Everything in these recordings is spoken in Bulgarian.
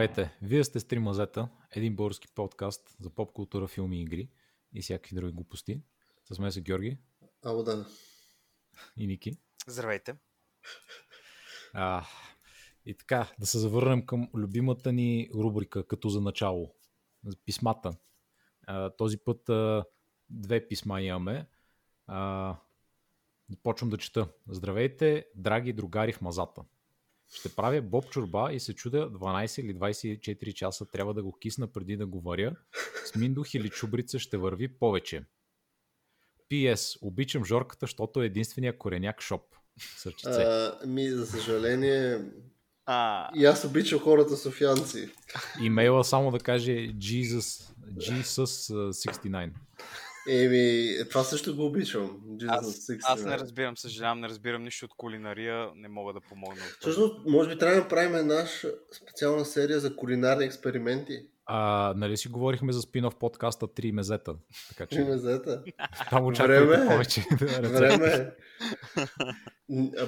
Здравейте! Вие сте Стри Мазета, един български подкаст за поп култура, филми и игри и всякакви други глупости. С мен са Георги. Ало да. И Ники. Здравейте. А, и така, да се завърнем към любимата ни рубрика, като за начало. Писмата. А, този път а, две писма имаме. А, почвам да чета. Здравейте, драги другари в мазата. Ще правя боб чорба и се чудя 12 или 24 часа трябва да го кисна преди да го варя. С миндух или чубрица ще върви повече. П.С. Обичам жорката, защото е единствения кореняк шоп. Сърчице. А, ми, за съжаление, А, и аз обичам хората софианци. Имейла само да каже Jesus, Jesus uh, 69. Еми, това също го обичам. Jesus аз, 69. аз не разбирам, съжалявам, не разбирам нищо от кулинария, не мога да помогна. Всъщност, може би трябва да направим една специална серия за кулинарни експерименти. А, нали си говорихме за спин-оф подкаста 3 мезета. Така Че че ме заета. там очаквайте Време е. повече. Време е.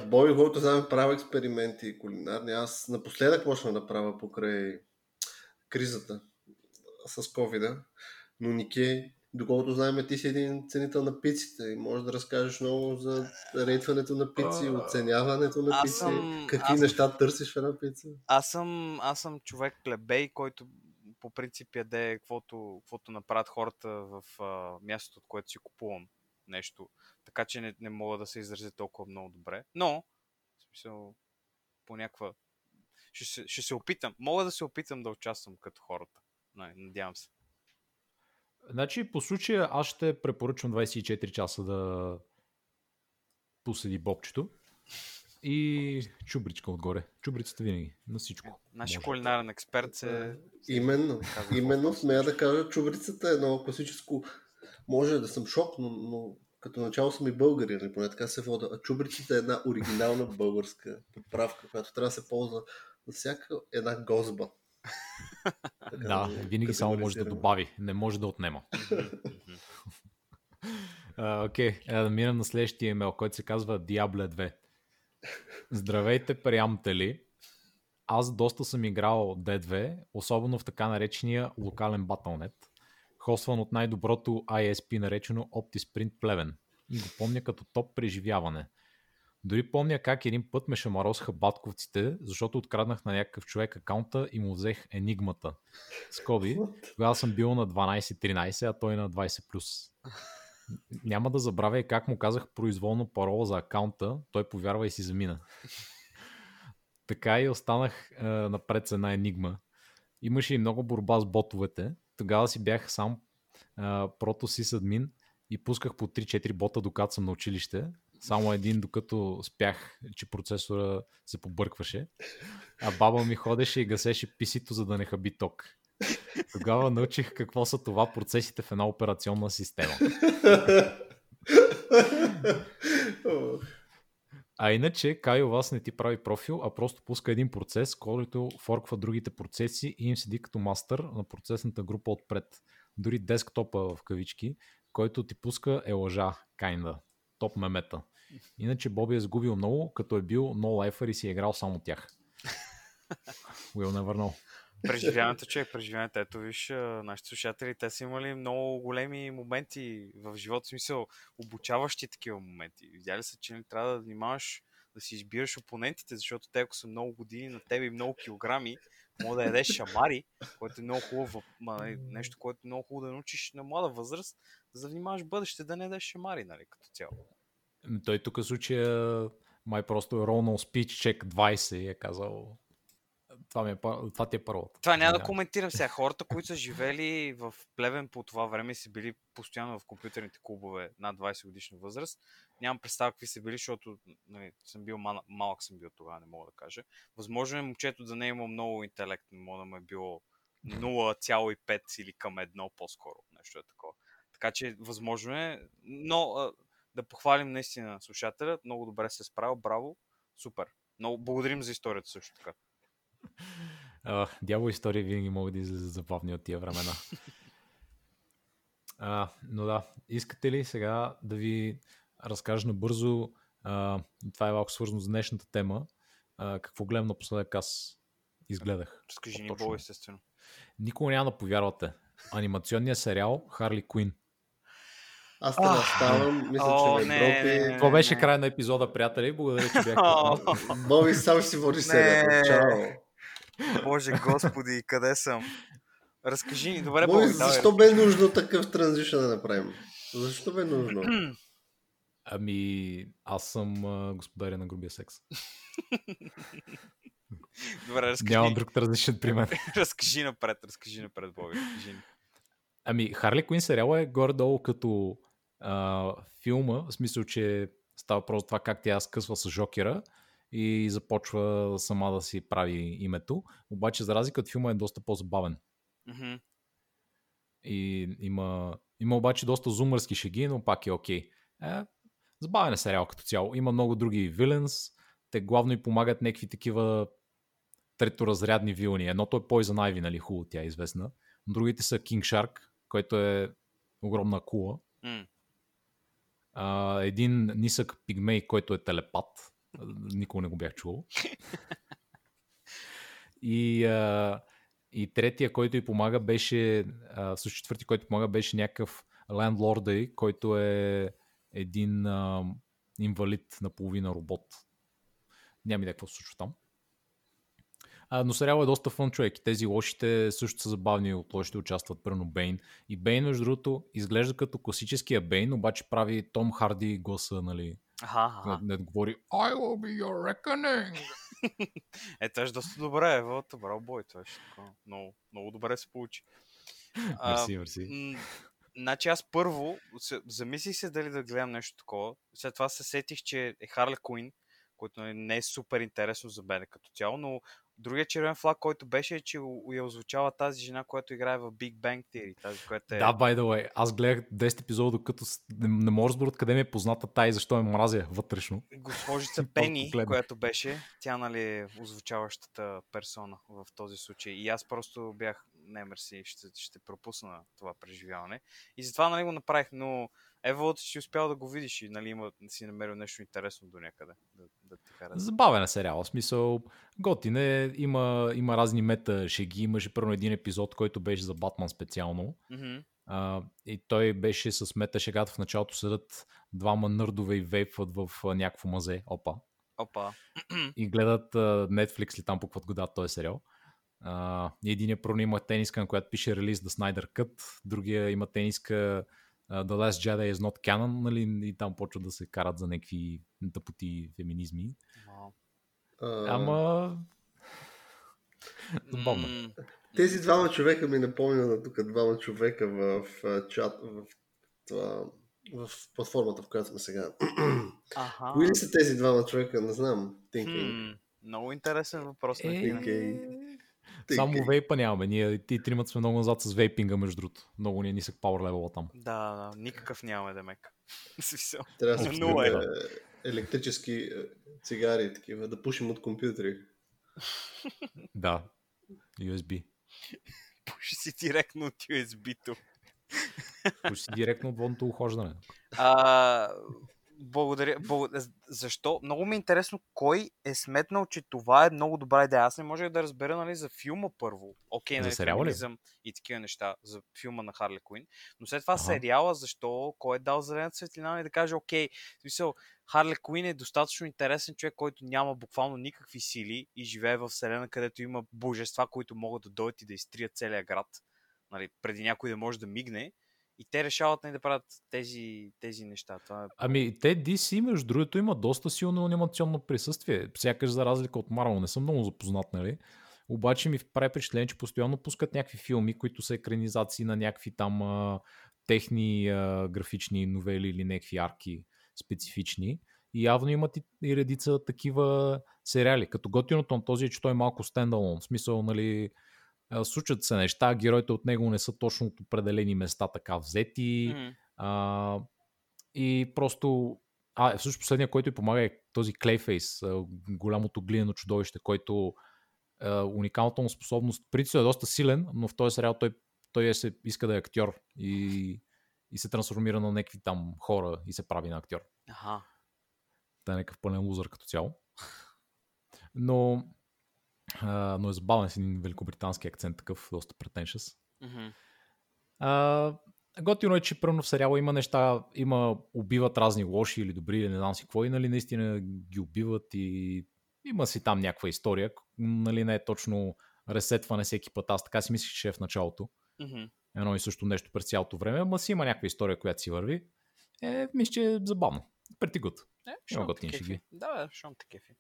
Бой, който знам, правя експерименти кулинарни. Аз напоследък почна да правя покрай кризата с covid но Нике, доколкото знаем, ти си един ценител на пиците и можеш да разкажеш много за рейтването на пици, А, оценяването на пици, съм- какви аз- неща търсиш в една пица. Аз съм, аз съм човек плебей, който по принцип яде каквото, каквото направят хората в а, мястото, от което си купувам нещо. Така че не, не мога да се изразя толкова много добре. Но, в смисъл, по някаква... Ще се, ще се опитам. Мога да се опитам да участвам като хората. Надявам се. Значи, по случая аз ще препоръчвам 24 часа да поседи бобчето и чубричка отгоре. Чубрицата винаги, на всичко. Нашия Може. кулинарен експерт се... Именно, Казва именно смея да кажа, чубрицата е едно класическо, може да съм шок, но, но като начало съм и българин, или поне така се вода. А чубрицата е една оригинална българска приправка, която трябва да се ползва за всяка една гозба. Да, винаги само може да добави, не може да отнема. Окей, okay. да минем на следващия имейл, който се казва Diable 2. Здравейте, приятели! Аз доста съм играл D2, особено в така наречения локален Battle.net, хостван от най-доброто ISP, наречено OptiSprint Плевен. И го помня като топ преживяване. Дори помня как един път ме шамаросаха батковците, защото откраднах на някакъв човек акаунта и му взех енигмата. Скоби, тогава съм бил на 12-13, а той на 20+. Няма да забравя и как му казах произволно парола за акаунта, той повярва и си замина. така и останах е, напред с една енигма. Имаше и много борба с ботовете. Тогава си бях сам е, прото си админ и пусках по 3-4 бота, докато съм на училище. Само един, докато спях, че процесора се побъркваше. А баба ми ходеше и гасеше писито, за да не хаби ток. Тогава научих какво са това процесите в една операционна система. А иначе, Кай у вас не ти прави профил, а просто пуска един процес, който форква другите процеси и им седи като мастър на процесната група отпред. Дори десктопа в кавички, който ти пуска е лъжа, кайнда. Топ мемета. Иначе Боби е сгубил много, като е бил no лайфър и си е играл само тях. Will never know. Преживяването, човек, преживяването. Ето виж, нашите слушатели, те са имали много големи моменти в живота, в смисъл, обучаващи такива моменти. Видяли са, че не трябва да внимаваш да си избираш опонентите, защото те, ако са много години на тебе и много килограми, може да ядеш шамари, което е много хубаво, нали, нещо, което е много хубаво да научиш на млада възраст, за да внимаваш бъдеще да не ядеш шамари, нали, като цяло. Ами Той тук в случая май просто е ролнал speech check 20 и е казал това, ми е, това ти е първата. Това няма да коментирам сега. Хората, които са живели в Плевен по това време са били постоянно в компютърните клубове над 20 годишна възраст, нямам представа какви са били, защото нали, съм бил мал- малък съм бил тогава, не мога да кажа. Възможно е момчето да не е много интелект, не мога да му е било 0,5 или към едно по-скоро. Нещо е такова. Така че възможно е, но да похвалим наистина слушателя, много добре се е справил, браво, супер. Много благодарим за историята също така. А, дявол истории винаги могат да излезат забавни от тия времена. А, но да, искате ли сега да ви разкажа набързо, а, това е малко свързано с днешната тема, а, какво гледам напоследък аз изгледах. Разкажи ни. Бо, естествено. Никога няма да повярвате. Анимационният сериал Харли Куин. Аз те наставам, мисля, О, че ме не, дропи. не, Това беше не. край на епизода, приятели. Благодаря, че бяхте. Боби сам си води серията. Чао. Боже господи, къде съм? Разкажи ни, добре, Боби, защо бе нужно такъв транзишън да направим? Защо бе нужно? Ами, аз съм господаря на грубия секс. Добре, разкажи, Нямам друг различен при мен. разкажи напред, разкажи напред, Боби. Разкажи. Ами, Харли Куин сериала е горе-долу като а, филма, в смисъл, че става просто това как тя скъсва с жокера и започва сама да си прави името. Обаче, за разлика от филма е доста по-забавен. Мгм. И има, има обаче доста зумърски шеги, но пак е окей. Е, забавен е сериал като цяло. Има много други виленс. Те главно и помагат някакви такива треторазрядни вилни. Едното е Poison Ivy, нали, хубаво, тя е известна. Другите са King Shark, който е огромна кула. М. А, един нисък пигмей, който е телепат. Никога не го бях чувал. И, а, и третия, който й помага, беше, също четвърти, който помага, беше някакъв лендлорда, който е един а, инвалид наполовина робот. Няма идея какво се случва там. А, но сериал е доста фън човек тези лошите също са забавни от лошите участват пърно Бейн. И Бейн, между другото, изглежда като класическия Бейн, обаче прави Том Харди гласа, нали, Аха, аха. не, не говори I will be your reckoning. Е, това ще доста добре, ево, браво, бой, това такова. Много, много добре се получи. Мерси, мерси. Значи аз първо замислих се дали да гледам нещо такова. След това се сетих, че е Харли Куин, който нали, не е супер интересно за мен като цяло, но другия червен флаг, който беше, е, че я озвучава тази жена, която играе в Big Bang Theory. Тази, която е... Да, by the way, аз гледах 10 епизода, докато не, не мога да разбера откъде ми е позната тая и защо ме мразя вътрешно. Госпожица Пени, която беше, тя нали е озвучаващата персона в този случай. И аз просто бях, не мерси, ще, ще пропусна това преживяване. И затова нали го направих, но Ево, ти си успял да го видиш и нали има, си намерил нещо интересно до някъде да, да ти хареса. Забавен е сериал, в смисъл готин е, има, има разни мета шеги, имаше първо един епизод, който беше за Батман специално. Мгм. А, и той беше с мета шегата в началото седат двама нърдове и вейпват в някакво мазе, опа. Опа. и гледат а, Netflix ли там по каквото го дадат този сериал. А, и единия първо има тениска, на която пише релиз The Snyder Cut, другия има тениска а, The Last Jedi is not canon, нали, и там почват да се карат за някакви тъпоти феминизми. Вау. А, Ама... Забавно. М, Тези двама човека ми напомня на тук двама човека в чат, в, това, в платформата, в която сме сега. Кои ли са тези двама човека? Не знам. Thinking. Хм, много интересен въпрос. Е, наистина. Само вейпа нямаме. Ние и тримата сме много назад с вейпинга, между другото. Много ни е нисък power level там. Да, да, никакъв нямаме демек. Трябва да се нула е. електрически е, цигари такива, да пушим от компютри. Да. USB. Пуши си директно от USB-то. Пуши си директно от водното ухождане. А, благодаря. Благодаря. Защо? Много ми е интересно кой е сметнал, че това е много добра идея. Аз не можех да разбера нали, за филма първо. Окей, За нали, феминизъм и такива неща за филма на Харли Куин. Но след това Аха. сериала, защо? Кой е дал зелената светлина и да каже, окей, в смисъл, Харли Куин е достатъчно интересен човек, който няма буквално никакви сили и живее в вселена, където има божества, които могат да дойдат и да изтрият целия град. Нали, преди някой да може да мигне. И те решават нали, да правят тези, тези неща. Това е... Ами, те DC, между другото, има доста силно анимационно присъствие. Сякаш за разлика от Marvel, не съм много запознат, нали? Обаче ми прави впечатление, че постоянно пускат някакви филми, които са екранизации на някакви там а, техни а, графични новели или някакви арки специфични. И явно имат и, и редица такива сериали. Като готиното на този е, че той е малко стендалон. В смисъл, нали, а, случат се неща, героите от него не са точно от определени места така взети. М, А, и просто... А, всъщност последния, който й помага е този а, голямото глинено чудовище, който а, уникалната му способност, принцип е доста силен, но в този сериал той, той е, се, иска да е актьор и, и се трансформира на някакви там хора и се прави на актьор. Аха. Та е някакъв пълен лузър като цяло. Но а, но е забавен с един великобритански акцент, такъв доста претеншъс. А, готино е, че пръвно в сериала има неща, има, убиват разни лоши или добри, или не знам си какво, и нали наистина ги убиват и има си там някаква история, нали не е точно ресетване всеки път. Аз така си мислих, че е в началото. Мгм. Едно и също нещо през цялото време, ама си има някаква история, която си върви. Е, мисля, че е забавно. Good. Е, те кефи. шеги. Да, бе, щом те кефи.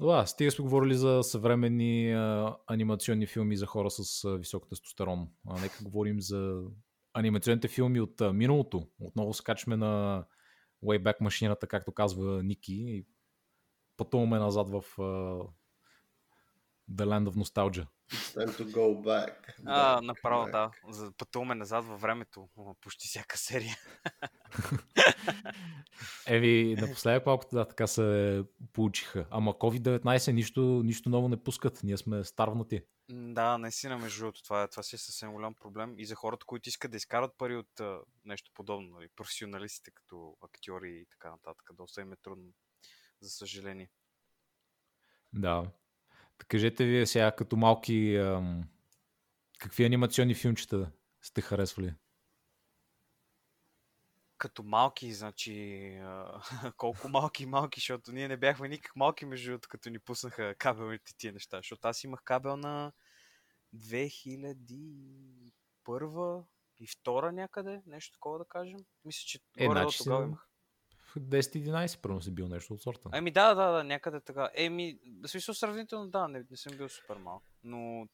Да, стига сме говорили за съвременни а, анимационни филми за хора с а, висок тестостерон. А, нека говорим за анимационните филми от а, миналото. Отново скачаме на Wayback машината, както казва Ники. И пътуваме назад в а, The Land of Nostalgia. It's time to go back. А, Back, направо, back. да. За пътуваме назад във времето. Почти всяка серия. Еви, напоследък малко да, така се получиха. Ама COVID-19 нищо, нищо ново не пускат. Ние сме старвнати. Да, наистина, между другото, това, е- това си е съвсем голям проблем. И за хората, които искат да изкарат пари от а, нещо подобно, нали, професионалистите като актьори и така нататък, доста им е трудно, за съжаление. Да. Кажете вие сега като малки ам, какви анимационни филмчета сте харесвали? Като малки, значи, колко малки малки, защото ние не бяхме никак малки, между другото, като ни пуснаха кабелните тия неща, защото аз имах кабел на 2001 и втора някъде, нещо такова да кажем. Мисля, че Е, горе значи тогава имах. В 10-11 първо си бил нещо от сорта. Еми да, да, да, някъде така. Еми, в смисъл сравнително да, не, не съм бил супер малък. Но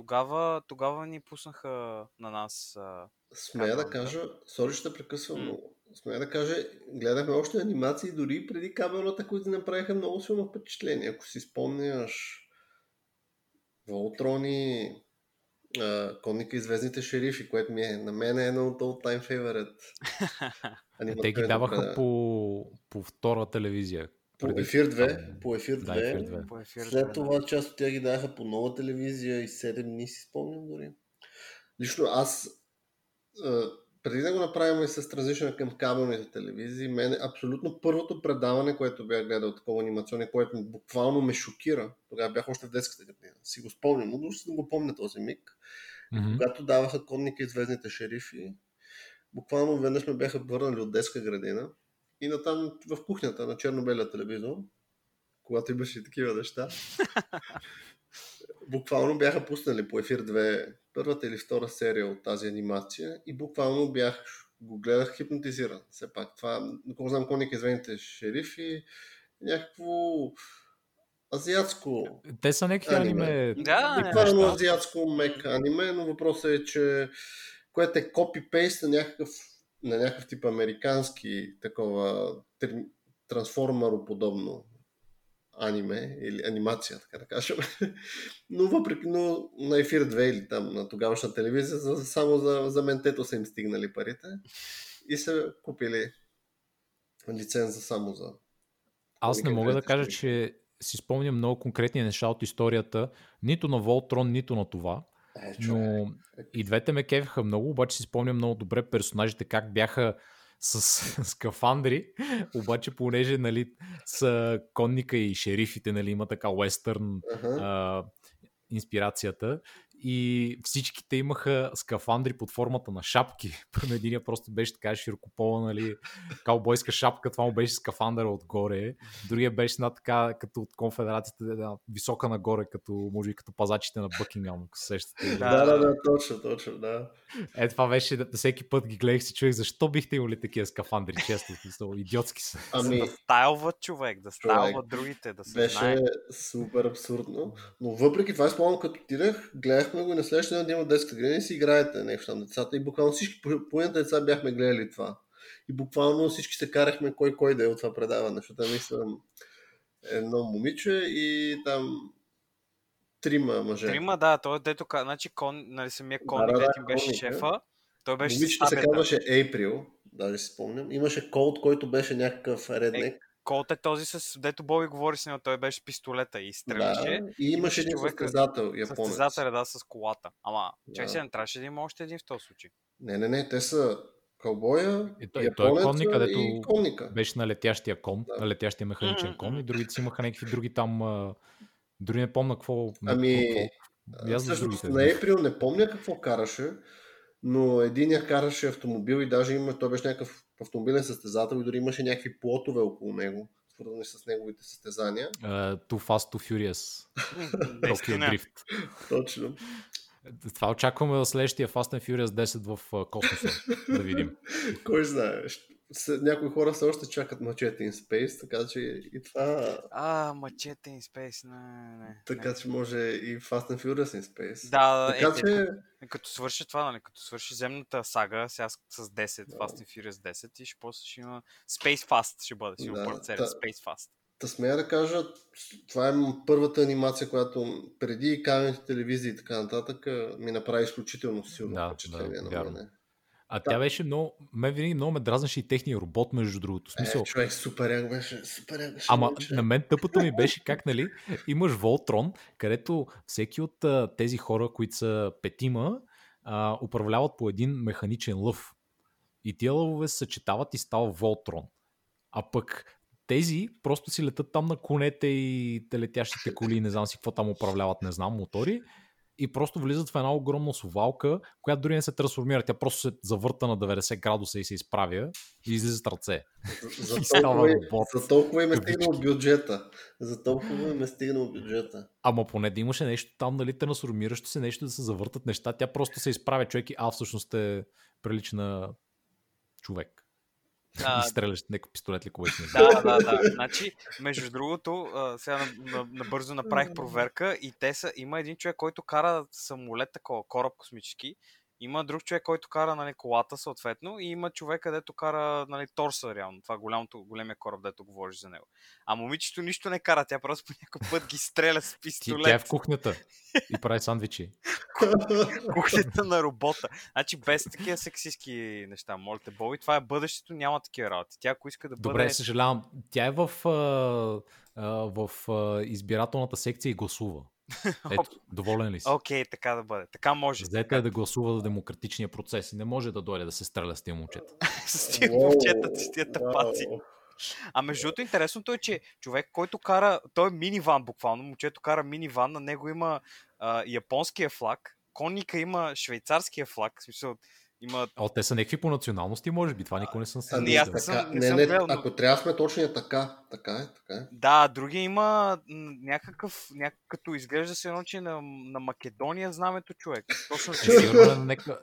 тогава, тогава ни пуснаха на нас. А... Смея да кажа, сори ще прекъсвам, М. но смея да кажа, гледахме още анимации дори преди кабелната, които направиха много силно впечатление. Ако си спомняш Волтрони, Конника и Звездните шерифи, което ми е на мен е едно от all time favorite. Те ги даваха по, по втора телевизия. По преди- ефир 2. там- По ефир 2. Да, ефир 2. По ефир. След да. това част от тях ги даваха по нова телевизия и 7 дни си спомням дори. Лично аз, преди да го направим и с транзишън към кабелните телевизии, мен абсолютно първото предаване, което бях гледал такова анимационно, което ми буквално ме шокира. Тогава бях още в детската градина. Си го спомням, но ще го помня този миг. Мгм. Когато даваха конника и звездните шерифи, буквално веднъж ме бяха върнали от детска градина и натам в кухнята на черно-белия телевизор, когато имаше и такива неща, буквално бяха пуснали по ефир 2 първата или втора серия от тази анимация и буквално бях, го гледах хипнотизиран. Все пак това, доколко знам конника и звездните шерифи, някакво азиатско Те са някакви Аниме. аниме. Да, не, Буквално неща. азиатско мек аниме, но въпросът е, че което е копипейст на някакъв, на някакъв тип американски такова трансформероподобно аниме или анимация, така да кажем. Но въпреки, но на ефир 2 или там на тогавашна телевизия, за, само за, за ментето са им стигнали парите и са купили лиценза само за Аз не мога да кажа, че си спомням много конкретни неща от историята, нито на Волтрон, нито на това. Е. Но и двете ме кефиха много, обаче си спомням много добре персонажите как бяха с скафандри, обаче понеже нали, са конника и шерифите, нали, има така уестърн Аха. а, инспирацията и всичките имаха скафандри под формата на шапки. Първо единия просто беше така широкопола, нали, каубойска шапка, това му беше скафандъра отгоре. Другия беше една така, като от конфедерацията, една висока нагоре, като, може би като пазачите на Бъкингам, ако се сещате. Да. Да, да, да, точно, точно, да. Е, това беше, да- всеки път ги гледах си човек, защо бихте имали такива скафандри, често, смисъл, идиотски са. Ами, Да стайлват човек, да стайлват другите, да се Беше знае. супер абсурдно. Но въпреки това, спомням, като отидах, гледахме го и на следващия ден да има детска градина и си играете нещо там децата. И буквално всички, по- половината деца бяхме гледали това. И буквално всички се карахме кой кой да е от това предаване, защото наистина едно момиче и там трима мъже. Трима, да, той дето, ка- значи, кон, нали, самия конник, да, дето да, им беше конника. шефа, той беше Момичето се казваше April, даже си спомням. Имаше Колт, който беше някакъв реднек. Колт е този, с, дето Боби говори с него, той беше пистолета и стрелеше. да, и имаше един състезател, японец. Състезателя, да, с колата. Ама, чай Да. се, не трябваше да има още един в този случай. Не, не, не, те са кълбоя, И той- той е японеца конник, където и конника. Беше на летящия кон, Да. на летящия механичен кон и другите си имаха някакви други там Дори не помня какво... Ами, какво, всъщност на April не помня какво караше, но един я караше автомобил и даже има, той беше някакъв автомобилен състезател и дори имаше някакви плотове около него, свързани с неговите състезания. Uh, too Fast, Too Furious. Tokyo. Drift. Точно. Това очакваме в следващия Fast and Furious 10 в космоса. да видим. Кой знае. Някои хора все още чакат Machete in Space, така че и това... А, мачете in Space, не, не, не. Така че може и Fast and Furious in Space. Да, така е, че... е, като свърши това, нали, като свърши земната сага, сега с, с 10, Да. Fast and Furious 10 и ще после ще има Space Fast, ще бъде, ще има Да, серия та- Space Fast. Та смея да кажа, това е първата анимация, която преди кабелните телевизии и така нататък ми направи изключително силно Да, впечатление да, на вярно. мене. А тя беше много... Мен винаги много ме дразнаше и техния робот, между другото. В Смисъл, Е, човек, супер як беше, супер як беше. Ама момче. на мен тъпата ми беше как, нали, имаш Волтрон, където всеки от а, тези хора, които са петима, а, управляват по един механичен лъв. И тия лъвове се съчетават и става Волтрон. А пък тези просто си летат там на конете и те летящите коли, не знам си какво там управляват, не знам, мотори. И просто влизат в една огромна совалка, която дори не се трансформира. Тя просто се завърта на 90 градуса и се изправя и излизат ръце. За и става толкова, робот. за толкова им е стигнал бюджета. За толкова им е стигнал бюджета. Ама поне да имаше нещо там, нали, трансформиращо се, нещо да се завъртат неща. Тя просто се изправя човек и а, всъщност е прилича на човек. А, и стреляш някакъв пистолет ли не Да, да, да. Значи, между другото, сега на- на- набързо направих проверка и те са, има един човек, който кара самолет, такова, кораб космически, има друг човек, който кара нали, колата, съответно, и има човек, където кара нали, торса, реално. Това голямото, големия кораб, дето говориш за него. А момичето нищо не кара, тя просто по някакъв път ги стреля с пистолет. тя е в кухнята и прави сандвичи. кухнята на робота. Значи без такива сексистски неща, моля те, Боби, това е бъдещето, няма такива работи. Тя ако иска да Добре, бъде... съжалявам. Тя е в, в а, избирателната секция и гласува. Ето, доволен ли си? Окей, така да бъде. Така може. Взета е да гласува за демократичния процес и не може да дойде да се стреля с тия момчета. с тия момчета, с тия тъпаци. А между другото, интересното е, че човек, който кара, той е миниван буквално, момчето кара миниван, на него има а, японския флаг, конника има швейцарския флаг, в смисъл, има... О, те са някакви по националности, може би. Това никой не съм си Ами, Ами, аз не съм- така, не не, съм не, гледал, ако трябва сме точни, е така. Така е, така е. Да, другия има някакъв, някакъв като изглежда се едно, че е на, на Македония знамето човек. Точно Е, че Сигурно е нека...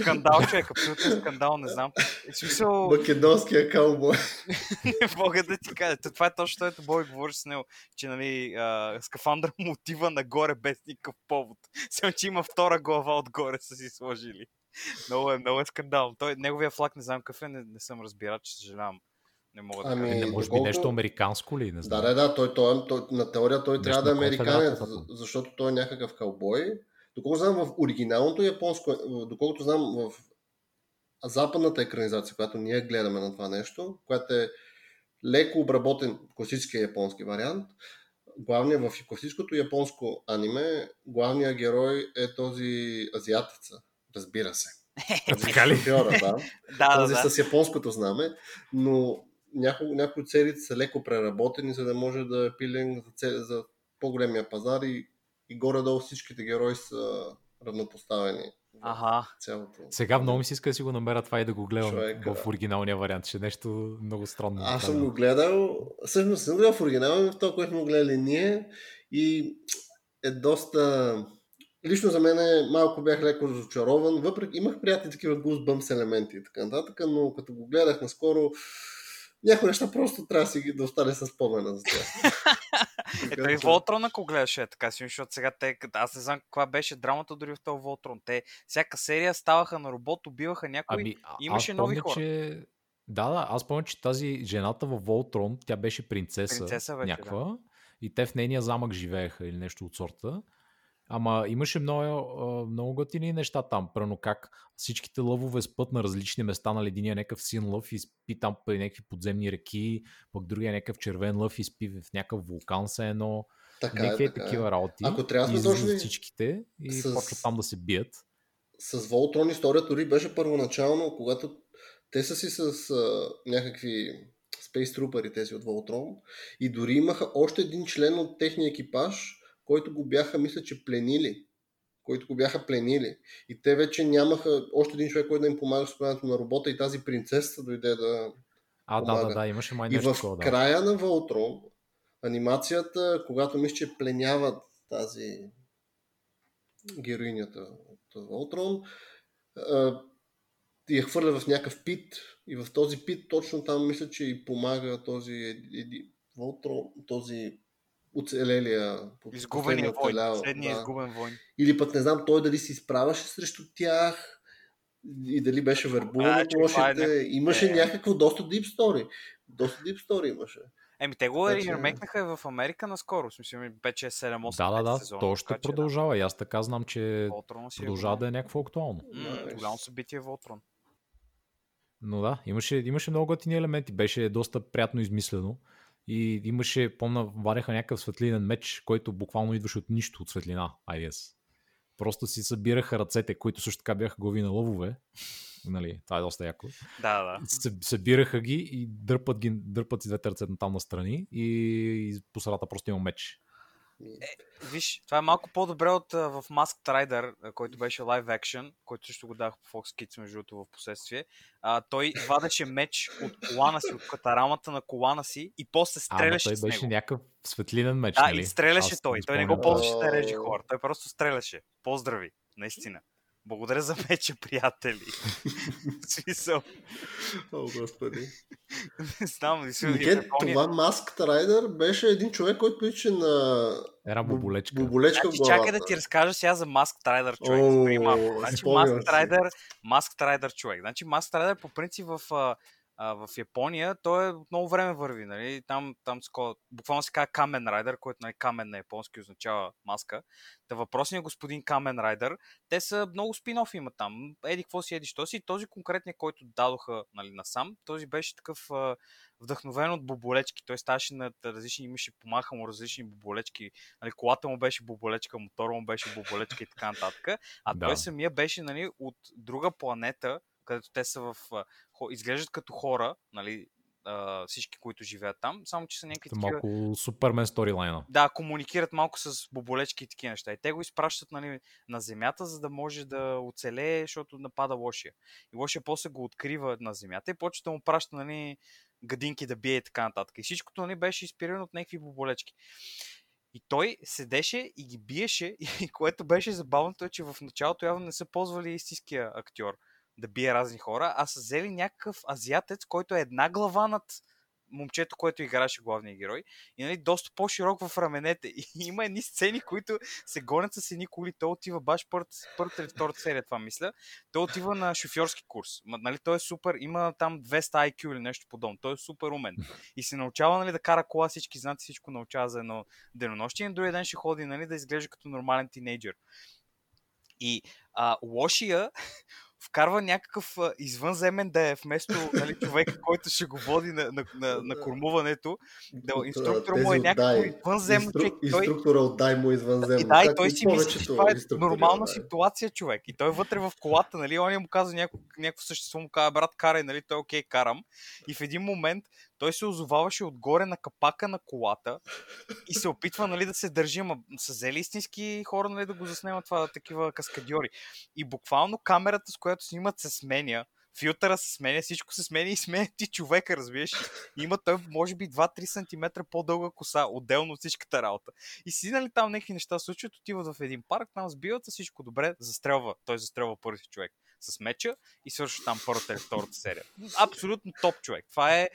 скандал човек, абсолютен скандал, не знам. В смисъл, Македонския каубой. не мога да ти кажа. То- Това е точно което Бой говори с него, че нали, а, скафандър му отива нагоре без никакъв повод. Само, че има втора глава отгоре са си сложили. Много е, много е скандал. Той, неговия флаг не знам какъв е, не, не съм разбирач, съжалявам. Не мога да Ами, кажа. Не, може би доколко- нещо американско ли? Не Да, знам. да, да, той, той, той, на теория той Нещо трябва да е американец, защото той е някакъв каубой. Доколко знам в оригиналното японско, доколкото знам в западната екранизация, която ние гледаме на това нещо, която е леко обработен класическия японски вариант, главният в класическото японско аниме, главният герой е този азиатеца, разбира се. Така ли? Шофьора, да. Да, да, този да. с японското знаме, но някои, някои от сериите са леко преработени, за да може да е пилен за, цел- за по-големия пазар и, и горе-долу всичките герои са равнопоставени. в Ага. Цялото. Сега много ми се иска да си го намеря това и да го гледам Човека. в оригиналния вариант. Ще е нещо много странно. Аз съм го гледал, всъщност съм гледал в оригинал, но в това, което сме гледали ние и е доста... Лично за мен е, малко бях леко разочарован, въпреки имах приятни такива Goosebumps елементи и така нататък, но като го гледах наскоро, някои неща просто трябва да си ги да остане с спомена за това. Е, той Волтрон, ако гледаше е така си, защото сега те, аз не знам каква беше драмата дори в този Волтрон. Те всяка серия ставаха на робот, убиваха някой. Ами, имаше аз нови помня, хора. Че... Да, да, аз помня, че тази жената във Волтрон, тя беше принцеса, Принцеса вече, някаква. И те в нейния замък живееха или нещо от сорта. Ама имаше много, много готини неща там. Прено как всичките лъвове спът на различни места, на единия някакъв син лъв и спи там при някакви подземни реки, пък другия някакъв червен лъв и спи в някакъв вулкан се едно. Така е, Някакви така е. такива работи. Ако трябва да сме точни, всичките и с- почват там да се бият. с Волтрон историята дори беше първоначално, когато те са си с а, някакви Space Trooper, тези от Voltron. И дори имаха още един член от техния екипаж, който го бяха, мисля, че пленили. Който го бяха пленили. И те вече нямаха още един човек, който да им помага с на робота и тази принцеса дойде да. А, помага. да, да, да, имаше май нещо И в такова, да. края на Voltron, анимацията, когато мисля, че пленяват тази героинята от Волтрон, я хвърля в някакъв пит и в този пит точно там мисля, че и помага този Волтрон, този оцелелия изгубения войн, последния да. изгубен войн. Или пък не знам той дали се изправяше срещу тях и дали беше вербуван от лошите. Имаше е. някакво доста deep story. Доста deep story имаше. Еми, те го значи... ремекнаха в Америка наскоро. В смисъл, 5-6-7-8 Да, да, да. Сезона, то ще продължава. Да. И аз така знам, че продължава да е някакво актуално. М- голямо събитие Волтрон. Но да, имаше, имаше много готини елементи. Беше доста приятно измислено. И имаше, помна, варяха някакъв светлинен меч, който буквално идваше от нищо от светлина, IDS. Просто си събираха ръцете, които също така бяха глави на лъвове Нали, това е доста яко. Да, да. Събираха ги и дърпат, ги, дърпат си двете ръце там настрани и, и по средата просто има меч. Е, виж, това е малко по-добре от в Masked Rider, който беше лайв екшен, който също го дах по Fox Kids между другото в последствие. А, той вадеше меч от колана си, от катарамата на колана си и после стреляше а, той беше някакъв светлинен меч, да, нали? и стреляше Аз той. Той не го ползваше да реже хора. Той просто стреляше. Поздрави, наистина. Благодаря за меча, приятели. смисъл. О, господи. Не знам, не си Никет, това Masked Rider беше един човек, който прилича на... Ера буболечка. Буболечка значи, чакай да ти разкажа сега за Masked Rider човек. О, значи, Masked Rider, Masked Rider човек. Значи Masked Rider по принцип в а, в Япония, той е много време върви. Нали? Там, там ско... буквално се казва Камен Райдер, който нали, камен на японски означава маска. Та въпросният господин Камен Райдер, те са много спин има там. Еди, какво си, еди, що си. Този конкретният, който дадоха нали, насам, този беше такъв а, вдъхновен от боболечки. Той ставаше на различни, имаше, помаха му различни боболечки. Нали, колата му беше боболечка, мотора му беше боболечка и така нататък. А да. той самия беше нали, от друга планета, където те са в... изглеждат като хора, нали, Uh, всички, които живеят там, само че са някакви такива... Малко супермен сторилайна. Да, комуникират малко с боболечки и такива неща. И те го изпращат нали, на земята, за да може да оцелее, защото напада лошия. И лошия после го открива на земята и почва да му праща нали, гадинки да бие и така нататък. И всичкото нали, беше инспирирано от някакви боболечки. И той седеше и ги биеше, и което беше забавното е, че в началото явно не са ползвали истинския актьор да бие разни хора, а са взели някакъв азиатец, който е една глава над момчето, което играше главния герой и нали, доста по-широк в раменете. И има едни сцени, които се гонят с едни коли. Той отива баш първата, или втората серия, това мисля. Той отива на шофьорски курс. Нали, той е супер, има там 200 IQ или нещо подобно. Той е супер умен. И се научава нали, да кара кола, всички знаят, всичко научава за едно денонощие. И другия ден ще ходи нали, да изглежда като нормален тинейджър. И а, лошия вкарва някакъв извънземен да е вместо нали, човека, който ще го води на, на, на, на кормуването. Да, инструктор му е някакъв извънземно Инстру... човек. Инструктора отдай му извънземно. И, да, и той си мисли, че това е нормална да. ситуация, човек. И той вътре в колата, нали, он му казва някакво, някакво същество, му казва, брат, карай, нали, той е окей, карам. И в един момент той се озоваваше отгоре на капака на колата и се опитва нали, да се държи, ама са взели истински хора нали, да го заснемат това такива каскадьори. И буквално камерата, с която снимат, се сменя филтъра се сменя, всичко се сменя и сменя ти човека, разбираш. Има той, може би, 2-3 см по-дълга коса, отделно от всичката работа. И си нали там някакви неща случват, отиват в един парк, там сбиват всичко добре, застрелва. Той застрелва първи човек с меча и свършва там първата или втората серия. Абсолютно топ човек. Това е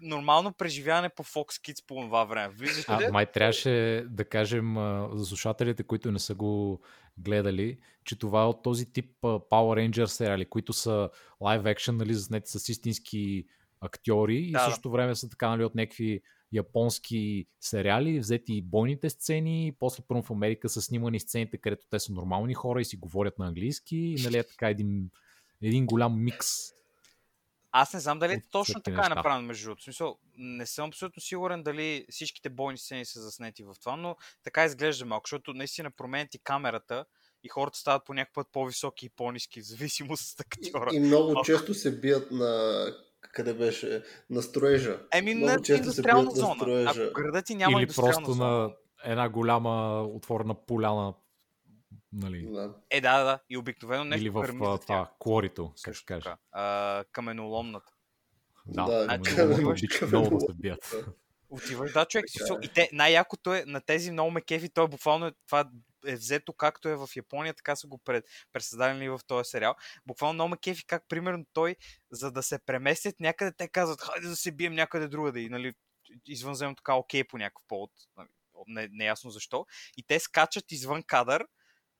нормално преживяване по Fox Kids по това време. Влизаш а, май трябваше да кажем за слушателите, които не са го гледали, че това е от този тип Power Rangers сериали, които са лайв екшен, нали, заснети с истински актьори да, и в същото време са така нали, от някакви японски сериали, взети бойните сцени, после първо в Америка са снимани сцените, където те са нормални хора и си говорят на английски, и нали е така един, един голям микс. Аз не знам дали е точно така неща. е направено, между другото. Смисъл, не съм абсолютно сигурен дали всичките бойни сцени са заснети в това, но така изглежда малко, защото наистина променят камерата и хората стават по някакъв път по-високи и по-низки, в зависимост от актьора. И, и много често се бият на къде беше? На строежа. Еми, Много на често се на зона. строежа. Ако градът ти няма Или просто зона. на една голяма отворена поляна. Нали? Да. Е, да, да, да. И обикновено нещо Или в това, клорито, също Също кажа. А, каменоломната. Да, Да, значи, да, много да се бият. Отиваш, да, човек. Така е. И те, най-якото е на тези много ме кефи, той буквално е, това е взето както е в Япония, така са го пред, пресъздадени в този сериал. Буквално много кефи как, примерно, той, за да се преместят някъде, те казват, хайде да се бием някъде другаде. И, нали, извънземно така окей по някакъв повод. Нали, не, неясно защо. И те скачат извън кадър,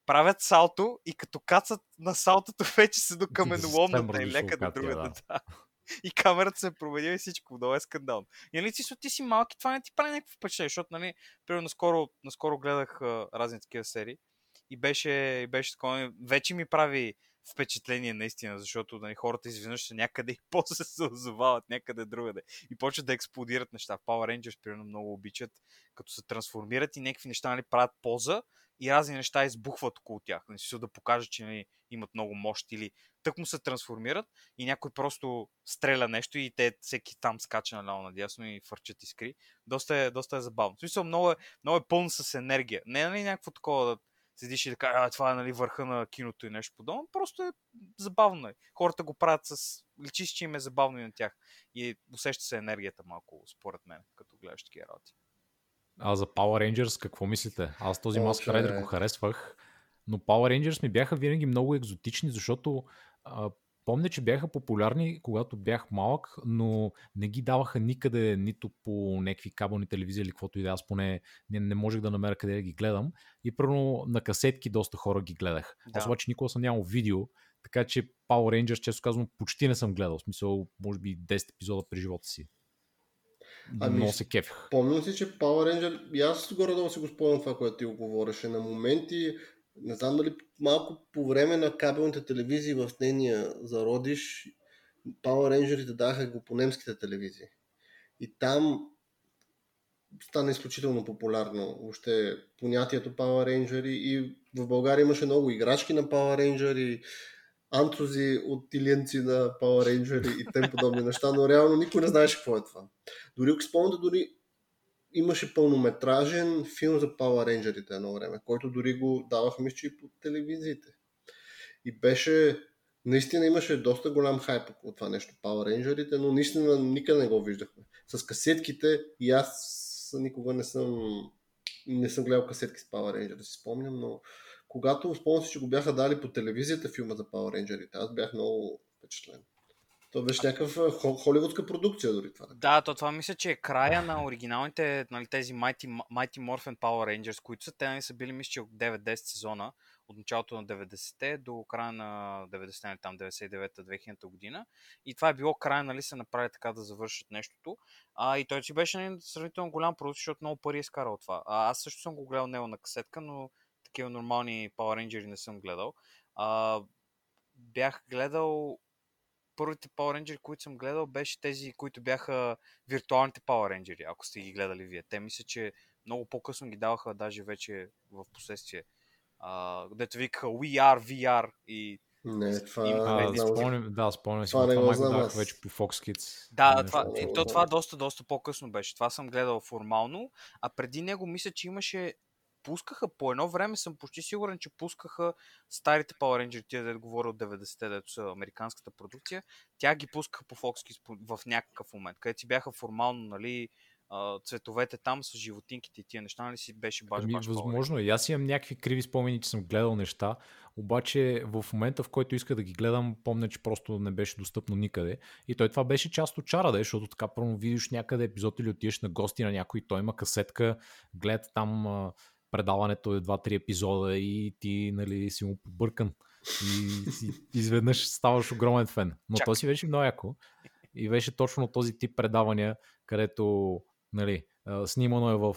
правят салто и като кацат на салтото вече са до каменоломната и леко до другата. Да. И камерата се е променила и всичко. Много е скандално. И нали си, ти си малки, това не ти прави някакво впечатление, защото, нали, примерно наскоро, наскоро гледах а, разни такива серии и беше, и беше такова, вече ми прави впечатление наистина, защото нали, хората изведнъж са някъде и после се озовават някъде другаде и почват да експлодират неща. В Power Rangers, примерно, много обичат, като се трансформират и някакви неща нали, правят поза и разни неща избухват около тях. Нали, смисъл да покажат, че нали, имат много мощ или тък му се трансформират и някой просто стреля нещо и те всеки там скача наляво надясно и фърчат искри. Доста е, доста е забавно. В смисъл много е, много е пълно с енергия. Не е нали, някакво такова да седиш и да кажеш, това е нали, върха на киното и нещо подобно. Просто е забавно. Е. Хората го правят с... Личи, си, че им е забавно и на тях. И усеща се енергията малко, според мен, като гледаш такива работи. А за Power Rangers какво мислите? Аз този Mask Rider го харесвах, но Power Rangers ми бяха винаги много екзотични, защото а, помня, че бяха популярни, когато бях малък, но не ги даваха никъде, нито по някакви кабелни телевизии или каквото и да е. аз поне не, не можех да намеря къде да ги гледам. И първо на касетки доста хора ги гледах. Да. Аз обаче никога съм нямал видео, така че Power Rangers, често казвам, почти не съм гледал. В смисъл, може би 10 епизода през живота си. Ами, Много се кефих. Помням си, че Power Ranger, и аз горе-долу си го спомням това, което ти го говореше. На моменти, не знам дали малко по време на кабелните телевизии в нейния зародиш, Power Rangerите даха го по немските телевизии. И там стана изключително популярно въобще понятието Power Ranger и в България имаше много играчки на Power Ranger и антузи от тиленци на Power Ranger и тем подобни неща, но реално никой не знаеше какво е това. Дори ако спомняте, дори имаше пълнометражен филм за Power Rangerите едно време, който дори го даваха, мисля, че и по телевизиите. И беше, наистина имаше доста голям хайп от това нещо, Power Rangerите, но наистина никъде не го виждахме. С касетките и аз никога не съм не съм гледал касетки с Power Ranger, да си спомням, но когато спомням си, че го бяха дали по телевизията филма за Power Rangerите, аз бях много впечатлен. То беше някакъв а, хо- холивудска продукция дори това. Да, то това мисля, че е края на оригиналните, нали, тези Mighty, Mighty Morphin Power Rangers, които са, те нали, са били, мисля, че от 9-10 сезона, от началото на 90-те до края на 90-те, нали, там 99-2000 година. И това е било края, нали, се направи така да завършат нещото. А, и той си беше нали, сравнително голям продукт, защото много пари е изкарал това. А, аз също съм го гледал него на касетка, но такива нормални Power Rangers не съм гледал. А, бях гледал първите Power Rangers, които съм гледал, беше тези, които бяха виртуалните Power Rangers, ако сте ги гледали вие. Те мисля, че много по-късно ги даваха, даже вече в последствие. А, дето викаха We are VR и Не, това... А, за- спомням, да, спомням си. Това Това, това знам аз. вече по Fox Kids. Да, Не, това, е, то, това доста, доста по-късно беше. Това съм гледал формално, а преди него мисля, че имаше пускаха по едно време, съм почти сигурен, че пускаха старите Power Rangers, тия да говоря от 90-те, дето са американската продукция, тя ги пускаха по Fox в някакъв момент, където си бяха формално, нали, цветовете там с животинките и тия неща, нали си беше баш, Ами, баш възможно е. Аз имам някакви криви спомени, че съм гледал неща, обаче в момента, в който иска да ги гледам, помня, че просто не беше достъпно никъде. И той това беше част от чара, да, е, защото така първо видиш някъде епизод или отидеш на гости на някой, той има касетка, гледат там предаването е 2-3 епизода и ти нали, си му побъркан. И си, изведнъж ставаш огромен фен. Но Чак. то си беше много яко. И беше точно този тип предавания, където нали, снимано е в...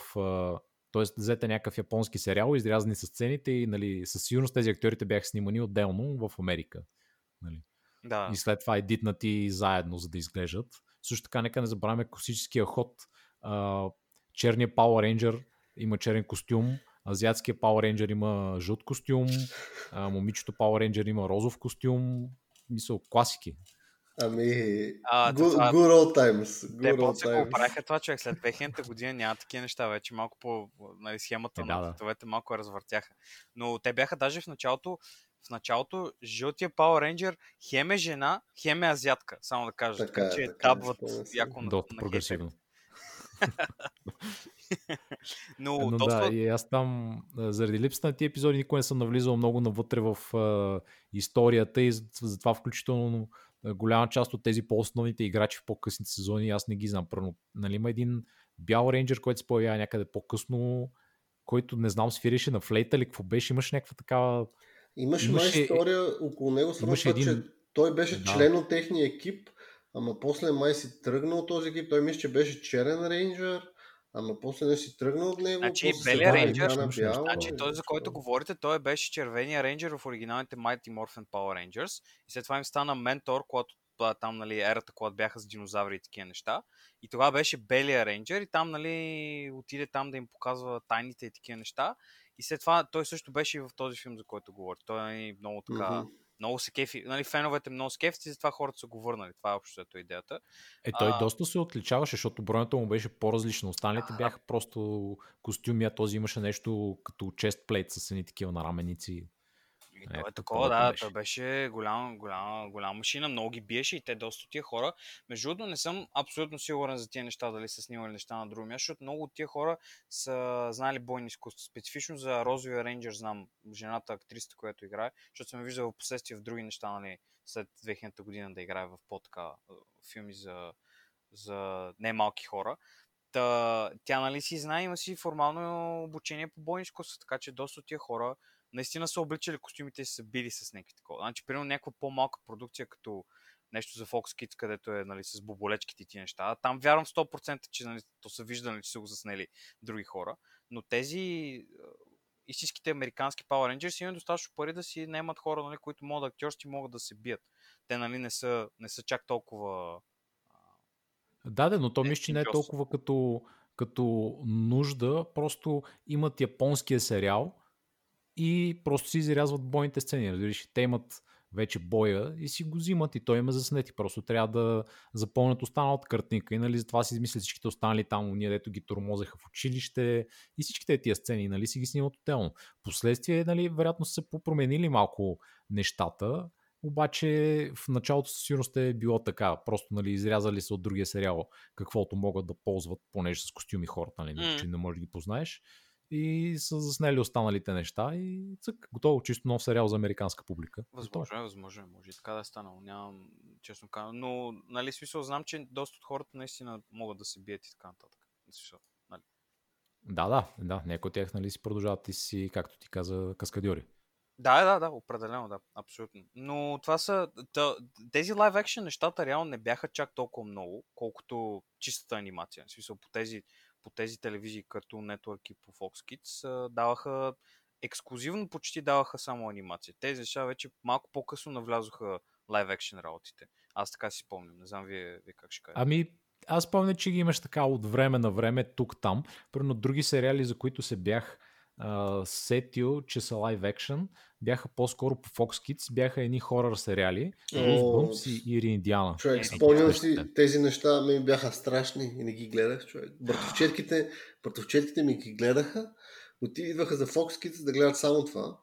Тоест, взете някакъв японски сериал, изрязани с сцените и нали, със сигурност тези актьорите бяха снимани отделно в Америка. Нали. Да. И след това едитнати заедно, за да изглеждат. Също така, нека не забравяме класическия ход. А, черния Power Ranger има черен костюм, азиатския Power Ranger има жълт костюм, а, момичето Power Ranger има розов костюм. Мисъл, класики. Ами, А, good, това- good old times. Те Good old после го правиха това човек. След 2000 година няма такива неща. Вече малко по нали, схемата Е, на да, да. малко развъртяха. Но те бяха даже в началото в началото жълтия Power Ranger хем е жена, хем е азиатка, само да кажа. Така Така, е, че така е, табват яко на, Доста на прогресивно. Но, Но доста... да, и аз там, заради липсата на тия епизоди, никой не съм навлизал много навътре в а, историята и за- затова включително голяма част от тези по-основните играчи в по-късните сезони аз не ги знам. Първо, нали, има един бял рейнджер, който се появява някъде по-късно, който не знам, свирише на флейта или какво беше, имаше някаква такава... Имаше, Имаше- май история около него, това, един- че той беше Да. член от техния екип, ама после май си тръгнал от този екип. Той мисля, че беше черен рейнджер, ама после не си тръгнал от него. Значи, белия бял, Значи и той, за който говорите, той беше червения рейнджер в оригиналните Mighty Morphin Power Rangers и след това им стана ментор, когато там, нали, ерата, когато бяха с динозаври и такива неща. И това беше белия рейнджер и там, нали, отиде там да им показва тайните и такива неща. И след това той също беше и в този филм, за който говори. Той е много така, Мгм. Много се кефи, нали, феновете много се кефят и затова хората са го върнали. Това е общо ето идеята. Е, той А- доста се отличаваше, защото броенето му беше по-различно. Останалите А. бяха просто костюми, а този имаше нещо като чест плейт с едни такива нараменици. И той е Някакво такова, такова да, беше. той беше голям, голям, голяма машина, много ги биеше и те доста тия хора. Между другото, не съм абсолютно сигурен за тия неща, дали са снимали неща на друго място, защото много от тия хора са знали бойни изкуства. Специфично за Розовия Рейнджер знам жената актрисата, която играе, защото съм виждал в последствие в други неща, нали, след 2000 година да играе в по-така а, филми за, за немалки хора. Та, тя нали си знае, има си формално обучение по бойни изкуства, така че доста от тия хора наистина са обличали костюмите и са били с някакви такова. Значи, примерно някаква по-малка продукция, като нещо за Fox Kids, където е нали, с боболечките и тия неща. Там вярвам 100%, че нали, то са виждали, че са го заснели други хора. Но тези е, истинските американски Power Rangers имат достатъчно пари да си наемат хора, нали, които могат да актьорски могат да се бият. Те нали, не, са, не са чак толкова Да, да, но то Е, мисля, че не е толкова като, като нужда, просто имат японския сериал и просто си изрязват бойните сцени. Разбираш, те имат вече боя и си го взимат и той има заснети. Просто трябва да запълнят останалата картинка и нали, затова си измислят всичките останали там, уния, дето ги тормозеха в училище и всичките тия сцени нали, си ги снимат отделно. Последствие, нали, вероятно са попроменили малко нещата, обаче в началото със сигурност е било така. Просто нали, изрязали се от другия сериал каквото могат да ползват, понеже с костюми хората, нали, М. че не можеш да ги познаеш. И са заснели останалите неща и цък, готово, чисто нов сериал за американска публика. Възможно е, възможно е, може и така да е станало. Нямам, честно казвам. Но, нали, смисъл, знам, че доста от хората наистина могат да се бият и така нататък. Смисъл, нали. Да, да, да. Някои от тях нали, си продължават и си, както ти каза, каскадьори. Да, да, да, определено, да, абсолютно. Но това са, тези лайв екшен нещата реално не бяха чак толкова много, колкото чистата анимация. В смисъл, по тези, по тези телевизии, като Network и по Fox Kids, даваха ексклюзивно почти даваха само анимация. Тези неща вече малко по-късно навлязоха лайв екшен работите. Аз така си спомням. Не знам вие, вие как ще кажете. Ами, аз помня, че ги имаш така от време на време тук-там. Примерно други сериали, за които се бях а, сетил, че са лайв екшен, бяха по-скоро по Fox Kids, бяха едни хорър сериали, Goosebumps и Ири Индиана. Човек, Е, спомням да. си, тези неща ми бяха страшни и не ги гледах, човек. Братовчетките, братовчетките ми ги гледаха, но ти идваха за Fox Kids да гледат само това.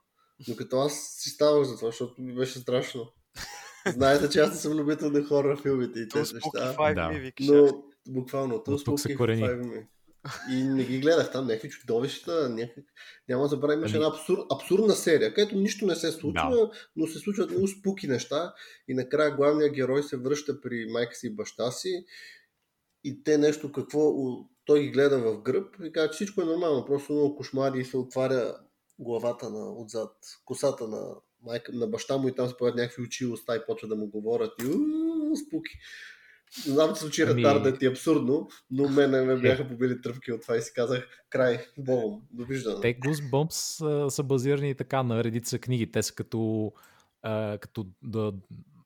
Докато аз си ставах за това, защото ми беше страшно. Знаете, че аз не съм любител на хора филмите и тези неща. Да. Но буквално, Но то тук се корени. И не ги гледах там, някакви чудовища, някакви... Няма да забравя, имаше Ами- една абсур... абсурдна серия, където нищо не се случва, Да. но се случват много спуки неща. И накрая главният герой се връща при майка си и баща си. И те нещо какво... Той ги гледа в гръб и казва, че всичко е нормално, просто много кошмари и се отваря главата на отзад, косата на, майка, на баща му и там се появят някакви очи и уста и почва да му говорят. И уу, Знам, че звучи Ами- ретардът и абсурдно, но мене ме бяха побили тръпки от това и си казах край, богом, довиждане. Те Goosebumps а, са базирани така на редица книги. Те са като, а, като да,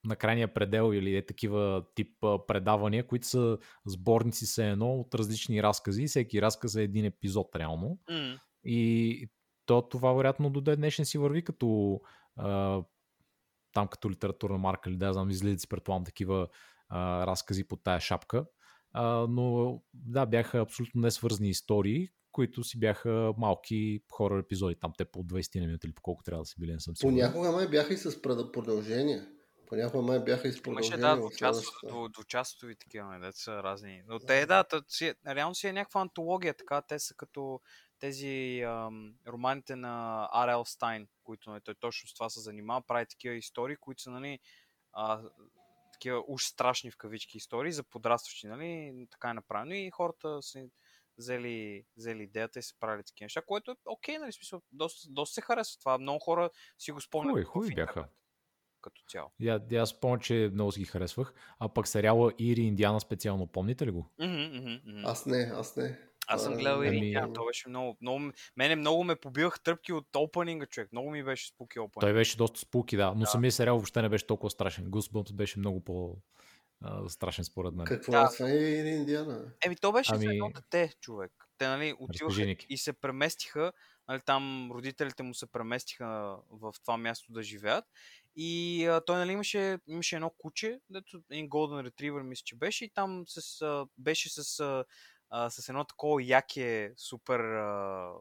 на крайния предел или е такива тип а, предавания, които са сборници се едно от различни разкази. Всеки разказ е един епизод реално. М, И то това вероятно до ден днешен си върви като а, там като литературна марка или да знам, излизат си предполагам такива а, разкази под тая шапка. А, но да, бяха абсолютно несвързани истории, които си бяха малки хора епизоди, там те по 20 на минути или по колко трябва да са били, не съм сигурен. Понякога май бяха и с продължение. Понякога май бяха и с продължение. Имаше, да, двучасови такива, не, нали, са разни. Но те, да, тът си, реално си е някаква антология, така, те са като тези ам, романите на Арел Стайн, които нали, той точно с това се занимава, прави такива истории, които са, нали, а, такива уж страшни в кавички истории за подрастващи, нали, така е направено и хората са взели, взели идеята и се правили такива неща, което е окей, нали, смисъл, доста, доста се харесва това. Много хора си го спомнят. Хубави, хубави бяха. Като цяло. Я, я спомням, че много си ги харесвах. А пък сериала Ири Индиана специално, помните ли го? Mm-hmm, mm-hmm. Аз не, аз не. Аз съм гледал Ири Индиана, то беше много, много... Мене много ме побивах тръпки от опенинга, човек. Много ми беше спуки опенинг. Той беше доста спуки, да. Но да. самия сериал въобще не беше толкова страшен. Goosebumps беше много по страшен според мен. Какво да. е това Ири Индиана? Еми, то беше ами... едно дете, човек. Те, нали, отиваха и се преместиха, нали, там родителите му се преместиха в това място да живеят и а, той нали, имаше, имаше едно куче, дето един Golden Retriever мисля, че беше и там с, а, беше с, а, с едно такова яке супер а,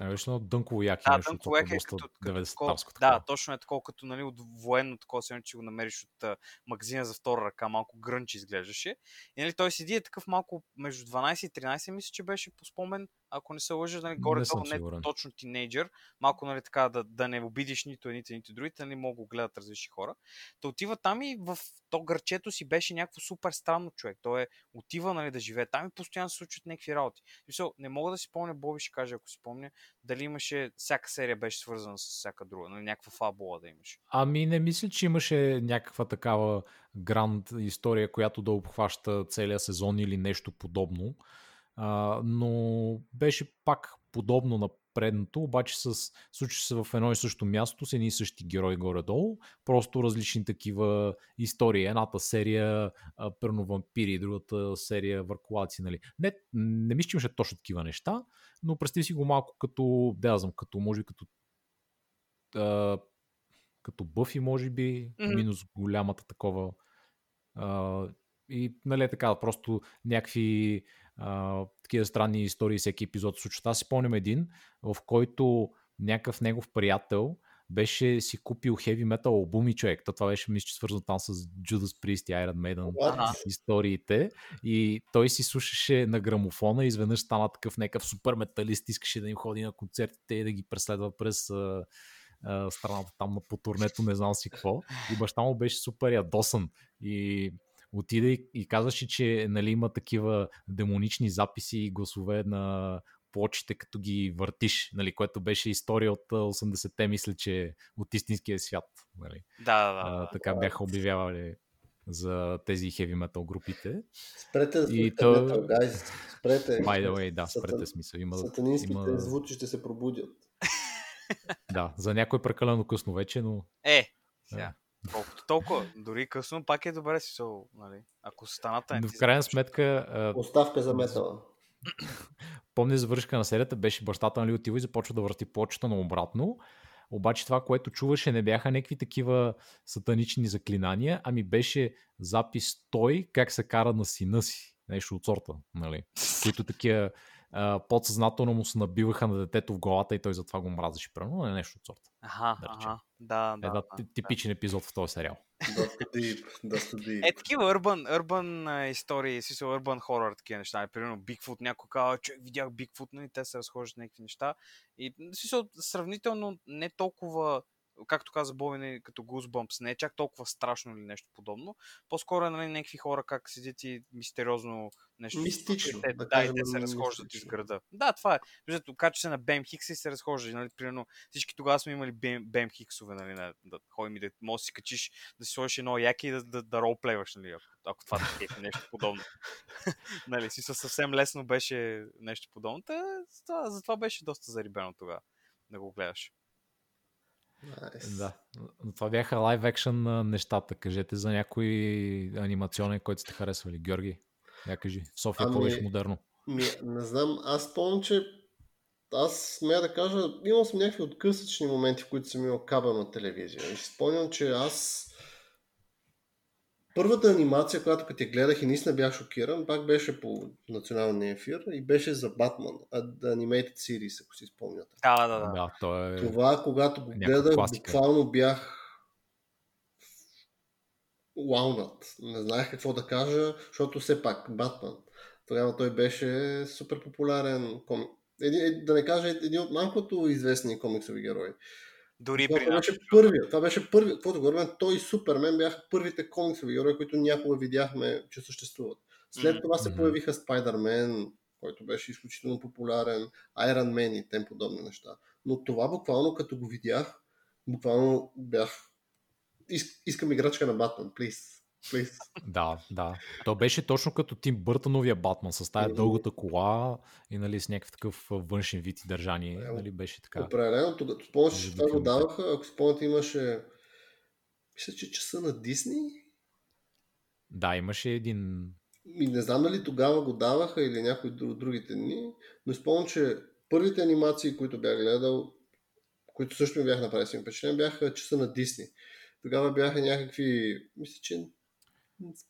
е, беше едно дънково яки да, нещо. Дънково яки, е като, 90 Да, точно е такова, като нали, от военно такова, се че го намериш от а, магазина за втора ръка, малко грънчи изглеждаше. И нали, той седи е такъв малко между 12 и 13, мисля, че беше по спомен, ако не се лъжа, нали, горе не, не точно тинейджър, малко нали, така да, да не обидиш нито едните, нито другите, нали, мога го гледат различни хора. Та отива там и в то гърчето си беше някакво супер странно човек. Той е отива нали, да живее там и постоянно се случват някакви работи. И не мога да си помня, Боби ще каже, ако си помня, дали имаше, всяка серия беше свързана с всяка друга, нали, някаква фабула да имаше. Ами не мисля, че имаше някаква такава гранд история, която да обхваща целия сезон или нещо подобно. А, но беше пак подобно на предното, обаче с, случи се в едно и също място с едни и същи герои горе-долу, просто различни такива истории. Едната серия пърно вампири, другата серия въркулаци. Нали. Не, не мисля, че имаше точно такива неща, но представи си го малко като, да знам, като, може би като а, като бъфи, може би, mm-hmm. минус голямата такова. А, и, нали, е така, просто някакви а, такива странни истории всеки епизод случва. Аз си спомням един, в който някакъв негов приятел беше си купил heavy metal албуми човек. То това беше, мисля, свързано там с Judas Priest и Iron Maiden What? историите. И той си слушаше на грамофона и изведнъж стана такъв някакъв супер металист, искаше да им ходи на концертите и да ги преследва през а, а, страната там по турнето, не знам си какво. И баща му беше супер ядосан. И отиде и, и казваше, че нали, има такива демонични записи и гласове на плочите, като ги въртиш, нали, което беше история от 80-те, мисля, че от истинския свят. Нали. Да, да, а, така да. бяха обявявали за тези heavy metal групите. Спрете да и то... metal, guys. Спрете. By the way, да, Сатан... спрете смисъл. Има, Сатанинските има... звуци ще се пробудят. да, за някой прекалено късно вече, но... Е, сега. Колкото толкова, дори късно, пак е добре си сол, нали? Ако станата Но в крайна сметка... Оставка за метала. Помня завършка на серията, беше бащата нали отива и започва да върти почта на обратно. Обаче това, което чуваше, не бяха някакви такива сатанични заклинания, ами беше запис той как се кара на сина си. Нещо от сорта, нали? Които такива подсъзнателно му се набиваха на детето в главата и той затова го мразеше. Примерно, не нещо от сорта. Ага, да, ага. Да, да, е, да, типичен епизод в този сериал. Е, такива urban, urban истории, си urban horror, такива неща. Примерно Бигфут, някой казва, че видях Бигфут, нали, те се разхождат някакви неща. И смисъл, сравнително не толкова както каза Боби, нали, като Goosebumps, не е чак толкова страшно или нещо подобно. По-скоро е нали, някакви хора как седят и мистериозно нещо. Мистично. Те, да, да и те се разхождат из града. Да, това е. Виждате, кача се на Бем Хикс и се разхожда. Нали, примерно, всички тогава сме имали Бем, Бем Хиксове, нали, на, да ходим и да можеш да си качиш, да си сложиш едно яки и да, да, да ролплейваш, нали, ако, ако това е нещо подобно. нали, си съвсем лесно беше нещо подобно. Та, затова, затова беше доста зарибено тогава да го гледаш. Nice. Да. Но това бяха лайв екшен нещата. Кажете за някой анимационен, който сте харесвали. Георги, я кажи. В София ами, беше модерно? Ми, не знам, аз помня, че аз смея да кажа, имал съм някакви откъсъчни моменти, в които съм имал кабелна телевизия. И спомням, че аз Първата анимация, която като я гледах и наистина бях шокиран, пак беше по националния ефир и беше за Батман, Animated Series, ако си спомняте. Да, да, да. да то е... Това, когато го гледах, класика. буквално бях лаунат. Не знаех какво да кажа, защото все пак Батман. Тогава той беше супер популярен комик. Еди, да не кажа един от малкото известни комиксови герои. Дори това, при беше първият. Това беше първи. Каквото говорим, той и Супермен бяха първите комиксови герои, които някога видяхме, че съществуват. След това се появиха Спайдермен, който беше изключително популярен, Iron Man и тем подобни неща. Но това буквално като го видях, буквално бях искам играчка на Батман, please. Please. Да, да. То беше точно като Тим Бъртановия Батман, с тая дългата кола и нали, с някакъв такъв външен вид и държание. Нали, беше така. Определено, тогава спомняш, това го даваха, ако спомняте, имаше мисля, че часа на Дисни. Да, имаше един... И не знам дали тогава го даваха или някои от другите дни, но спомням, че първите анимации, които бях гледал, които също ми бяха направили впечатление, бяха часа на Дисни. Тогава бяха някакви, мисля, че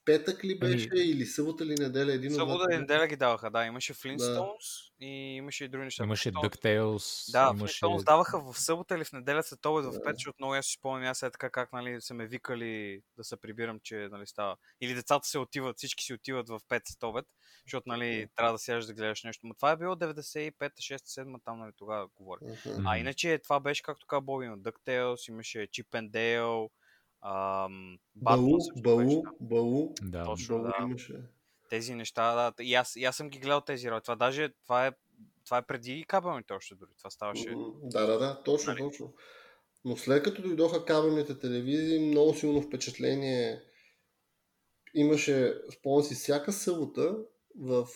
петък ли ами, беше ами... или събота или неделя? Един събота или неделя ги даваха, да. Имаше Flintstones да. и имаше и други неща. Имаше DuckTales. Да, имаше... Flintstones даваха в събота или в неделя след обед в 5, защото много аз си спомням аз е така как нали, са ме викали да се прибирам, че нали, става. Или децата се отиват, всички си отиват в 5 след обед, защото нали, трябва да сядаш да гледаш нещо. Но това е било 95, 6, 7, там нали, тогава говоря. Uh-huh. А иначе това беше както каза Боби на DuckTales, имаше Chip and Dale, Ам, Балу, Балу, Балу. Да, точно, да. Имаше. Тези неща, да. И аз, и аз съм ги гледал тези роли. Това даже, това е, това е преди кабелните още дори. Това ставаше... Да, да, да, точно, нали? точно. Но след като дойдоха кабелните телевизии, много силно впечатление имаше, спомням си, всяка събота в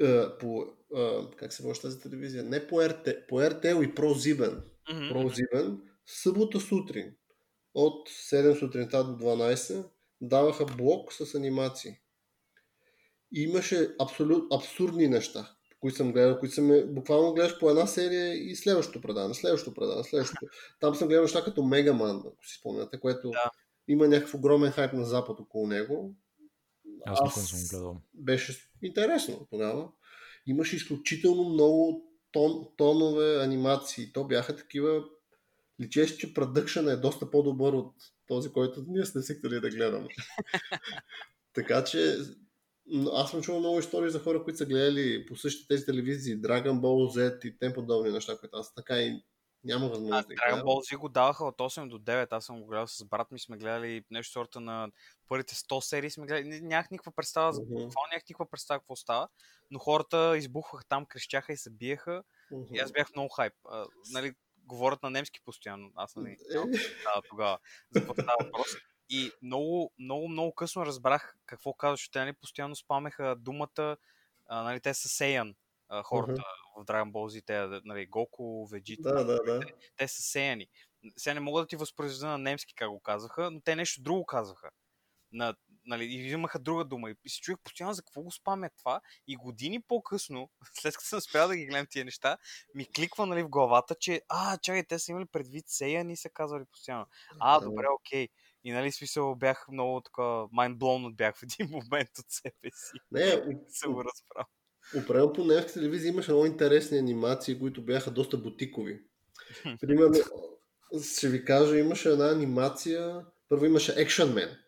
е, по, е, как се води тази телевизия? Не по РТ, по RTL и ProZiben. Mm-hmm. ProZiben събота сутрин от 7 сутринта до 12 даваха блок с анимации. И имаше абсолют, абсурдни неща, които съм гледал, които съм, буквално гледаш по една серия и следващото предаване, следващото предаване, следващото. Там съм гледал неща като Мегаман, ако си спомняте, което да. има някакъв огромен хайп на запад около него. Аз, Аз съм гледал. Беше интересно тогава. Имаше изключително много тон, тонове анимации. То бяха такива личеше, че продъкшън е доста по-добър от този, който ние сме свикнали да гледаме. така че аз съм чувал много истории за хора, които са гледали по същите тези телевизии, Dragon Ball Z и тем подобни неща, които аз така и няма възможност да Dragon Ball Z го даваха от 8 до 9. Аз съм го гледал с брат ми, сме гледали нещо сорта на първите 100 серии сме гледали. Нямах никаква представа, uh-huh. това нямах никаква представа какво става, но хората избухваха там, крещяха и се биеха. Uh-huh. И аз бях много хайп. А, нали, говорят на немски постоянно. Аз нали, да, тогава. За какво става въпрос. И много, много, много късно разбрах какво казваш. Те нали, постоянно спамеха думата, а, нали, те са Сейян, хората uh-huh. в Dragon Ball Z, те, нали, Гоку, Vegeta. Да, да, да. Те, те са Сейяни. Сега не мога да ти възпроизведа на немски как го казаха, но те нещо друго казаха. На нали, и имаха друга дума. И се чуих постоянно за какво го спаме това. И години по-късно, след като съм спрял да ги гледам тия неща, ми кликва нали, в главата, че а, чакай, те са имали предвид Сея и са казвали постоянно. А, добре, окей. И нали, смисъл бях много така mindblown бях в един момент от себе си. Не, се го разправя. Определено по немска телевизия имаше много интересни анимации, които бяха доста бутикови. Примерно, ще ви кажа, имаше една анимация, първо имаше Action Man.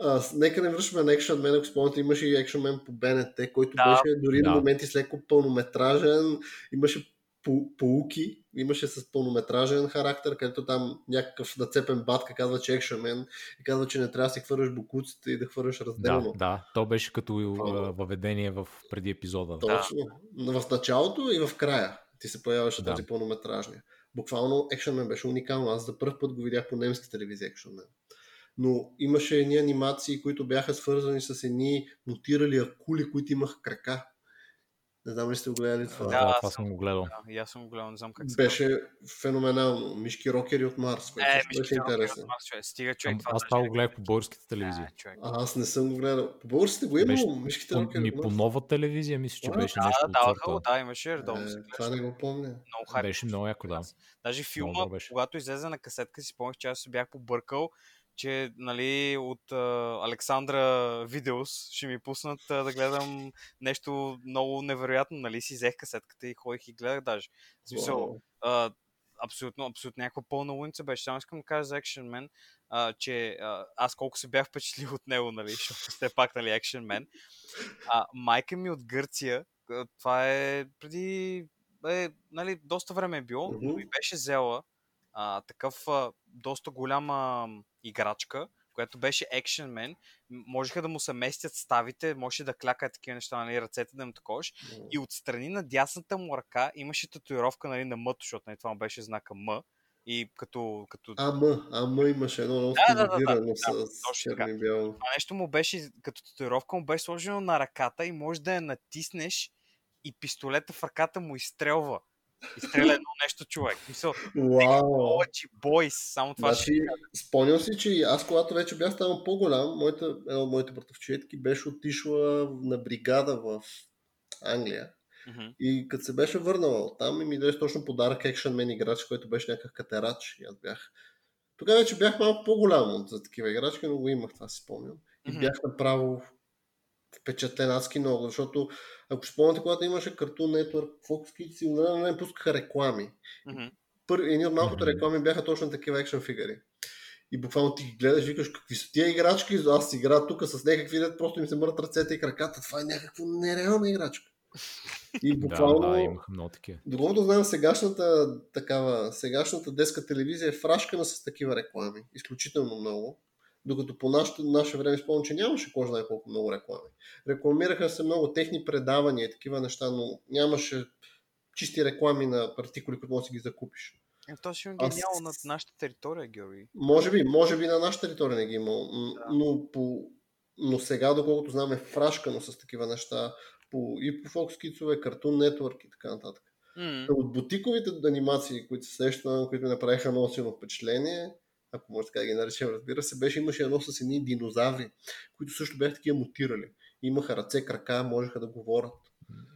А, нека не връщаме на Action Man, ако спомняте, имаше и Action Man по БНТ, който да, беше дори да. на моменти с леко пълнометражен, имаше полуки, имаше с пълнометражен характер, където там някакъв нацепен батка казва, че Action Man и казва, че не трябва да си хвърляш букуците и да хвърляш разделно. Да, да, то беше като въведение в преди епизода. Точно. Да. В началото и в края ти се появяваше да. този пълнометражния. Буквално Action Man беше уникално. Аз за първ път го видях по немски телевизия Action Man но имаше едни анимации, които бяха свързани с едни мутирали акули, които имаха крака. Не знам ли сте го гледали това. Да, Да, това съм го гледал. Да, и аз съм го гледал, не знам как се Беше феноменално. Мишки рокери от Марс, което Е, също мишки беше интересно. Стига човек. Това Аз това го гледах по българските телевизии. човек. А, аз не съм го гледал. По българските го има, Беше мишките По, рокери ми от по Марс. нова телевизия, мисля, че А, беше Да, нещо да, от сорта. да, имаше редовно. Е, това не го помня. Много хайп. Беше много яко, да. Даже филма, когато излезе на касетка, си спомнях, че аз се бях побъркал, че нали, от а, Александра Видеос ще ми пуснат а, да гледам нещо много невероятно. Нали, си взех касетката и ходих и гледах даже. В смисъл, а, абсолютно, абсолютно някаква пълна луница беше. Само искам да кажа за Action Man, а, че а, аз колко се бях впечатлил от него, нали, защото все пак, нали, Action Man. А, майка ми от Гърция, това е преди, е, нали, доста време е било, но ми беше взела а, такъв а, доста голяма играчка, която беше Action Man. Можеха да му се местят ставите, можеше да кляка такива неща, нали, ръцете да му таковаш. И отстрани на дясната му ръка имаше татуировка нали, на М, защото нали, това му беше знака М. И като, като Ама, ама имаше едно много Да, да, да, да, стилизирано да, с точно така. бяло. това нещо му беше, като татуировка му беше сложено на ръката и може да я натиснеш и пистолета в ръката му изстрелва. Изстреля едно нещо човек. Мисъл, Вау! бойс, само това ще... Значи, спомням си, че аз когато вече бях станал по-голям, моята, една от моите братовчетки беше отишла на бригада в Англия. Мгм. И като се беше върнала там и ми даде точно подарък Action Man играч, който беше някакъв катерач. И аз бях... Тогава вече бях малко по-голям от за такива играчки, но го имах, това си спомням. И Мгм. бях направо впечатлен адски много, защото ако си спомняте, когато имаше Cartoon Network, Fox Kids и не, не пускаха реклами. Пър, едни от малкото реклами бяха точно такива екшен фигури. И буквално ти ги гледаш, викаш, какви са тия играчки, аз си играя тук с някакви дет, просто им се мърт ръцете и краката. Това е някаква нереална играчка. И буквално, Да, да, имаха много такива. доколкото знам, сегашната, такава, сегашната детска телевизия е фрашкана с такива реклами. Изключително много. Докато по нашето, наше време спомням, че нямаше кой знае колко много реклами. Рекламираха се много техни предавания и такива неща, но нямаше чисти реклами на артикули, които можеш да си ги закупиш. Е, То ще ги е Аз- нямало на нашата територия, Георги. Може би, може би на нашата територия не ги е имало, м, но, по, но сега, доколкото знам, е фрашкано с такива неща по, и по Fox Kids, Cartoon Network и така нататък. М, От бутиковите анимации, които се срещам, които направиха много силно впечатление, ако може така да ги наречем, разбира се, беше имаше едно с едни динозаври, които също бяха такива мутирали. Имаха ръце, крака, можеха да говорят.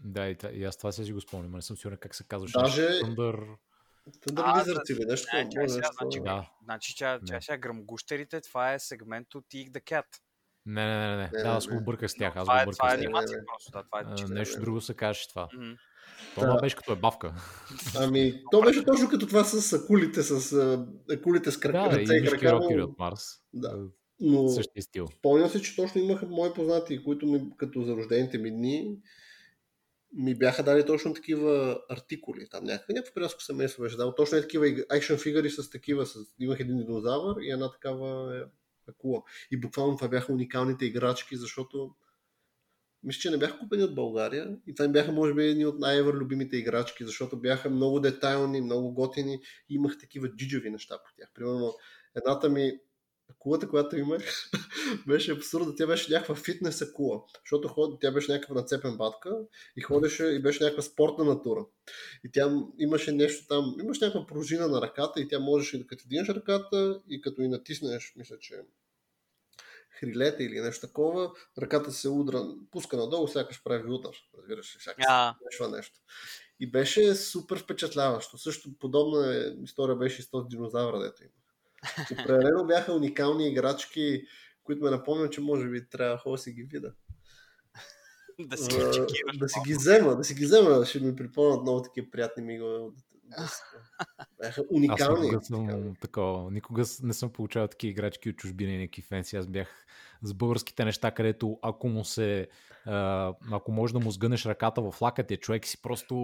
Да, и, и аз това се си го спомням, но не съм сигурен как се казваше. Даже- Thunder... Thunder А, Lizards или нещо Не, чай сега, значи. Да. значи тя, тя Не. сега гръмгущерите, това е сегмент от Eat the Cat. Не, не, не, не. Не, Да, аз го обърках с тях. Аз това, го е, обърках това е анимация просто, да, това е. Нещо друго се каже това. Мгм. Това Да. беше като е бавка. Ами, то беше точно като това с акулите, с акулите с крак, Да, ръце и крака. но- от Марс. Да. Е, Но Същия стил. спомням се, че точно имаха мои познати, които ми, като за рождените ми дни, ми бяха дали точно такива артикули. Там някакъв, някакво приятелско семейство беше дал. Точно е такива екшен фигури с такива. С... Имах един динозавър и една такава е, акула. И буквално това бяха уникалните играчки, защото мисля, че не бяха купени от България и това бяха, може би, едни от най-евър любимите играчки, защото бяха много детайлни, много готини и имах такива джиджави неща по тях. Примерно, едната ми акулата, която имах, беше абсурдна. Тя беше някаква фитнес акула, защото ход... тя беше някаква нацепен батка и ходеше и беше някаква спортна натура. И тя имаше нещо там, имаше някаква пружина на ръката и тя можеше да като дигнеш ръката и като и натиснеш, мисля, че хрилете или нещо такова, ръката се удра, пуска надолу, сякаш прави удар. Разбираш ли, сякаш случва нещо. И беше супер впечатляващо. Също подобна история беше и с този динозавра, дето има. Определено бяха уникални играчки, които ме напомнят, че може би трябва да си ги видя. да си ги чекираш. да си ги взема, да си ги взема, ще ми припомнят много такива приятни мигове. от Бяха Аз уникални. никога съм такова. Никога не съм получавал такива играчки от чужбина и някакви фенси. Аз бях с българските неща, където ако му се ако можеш да му сгънеш ръката в лакътя, човек си просто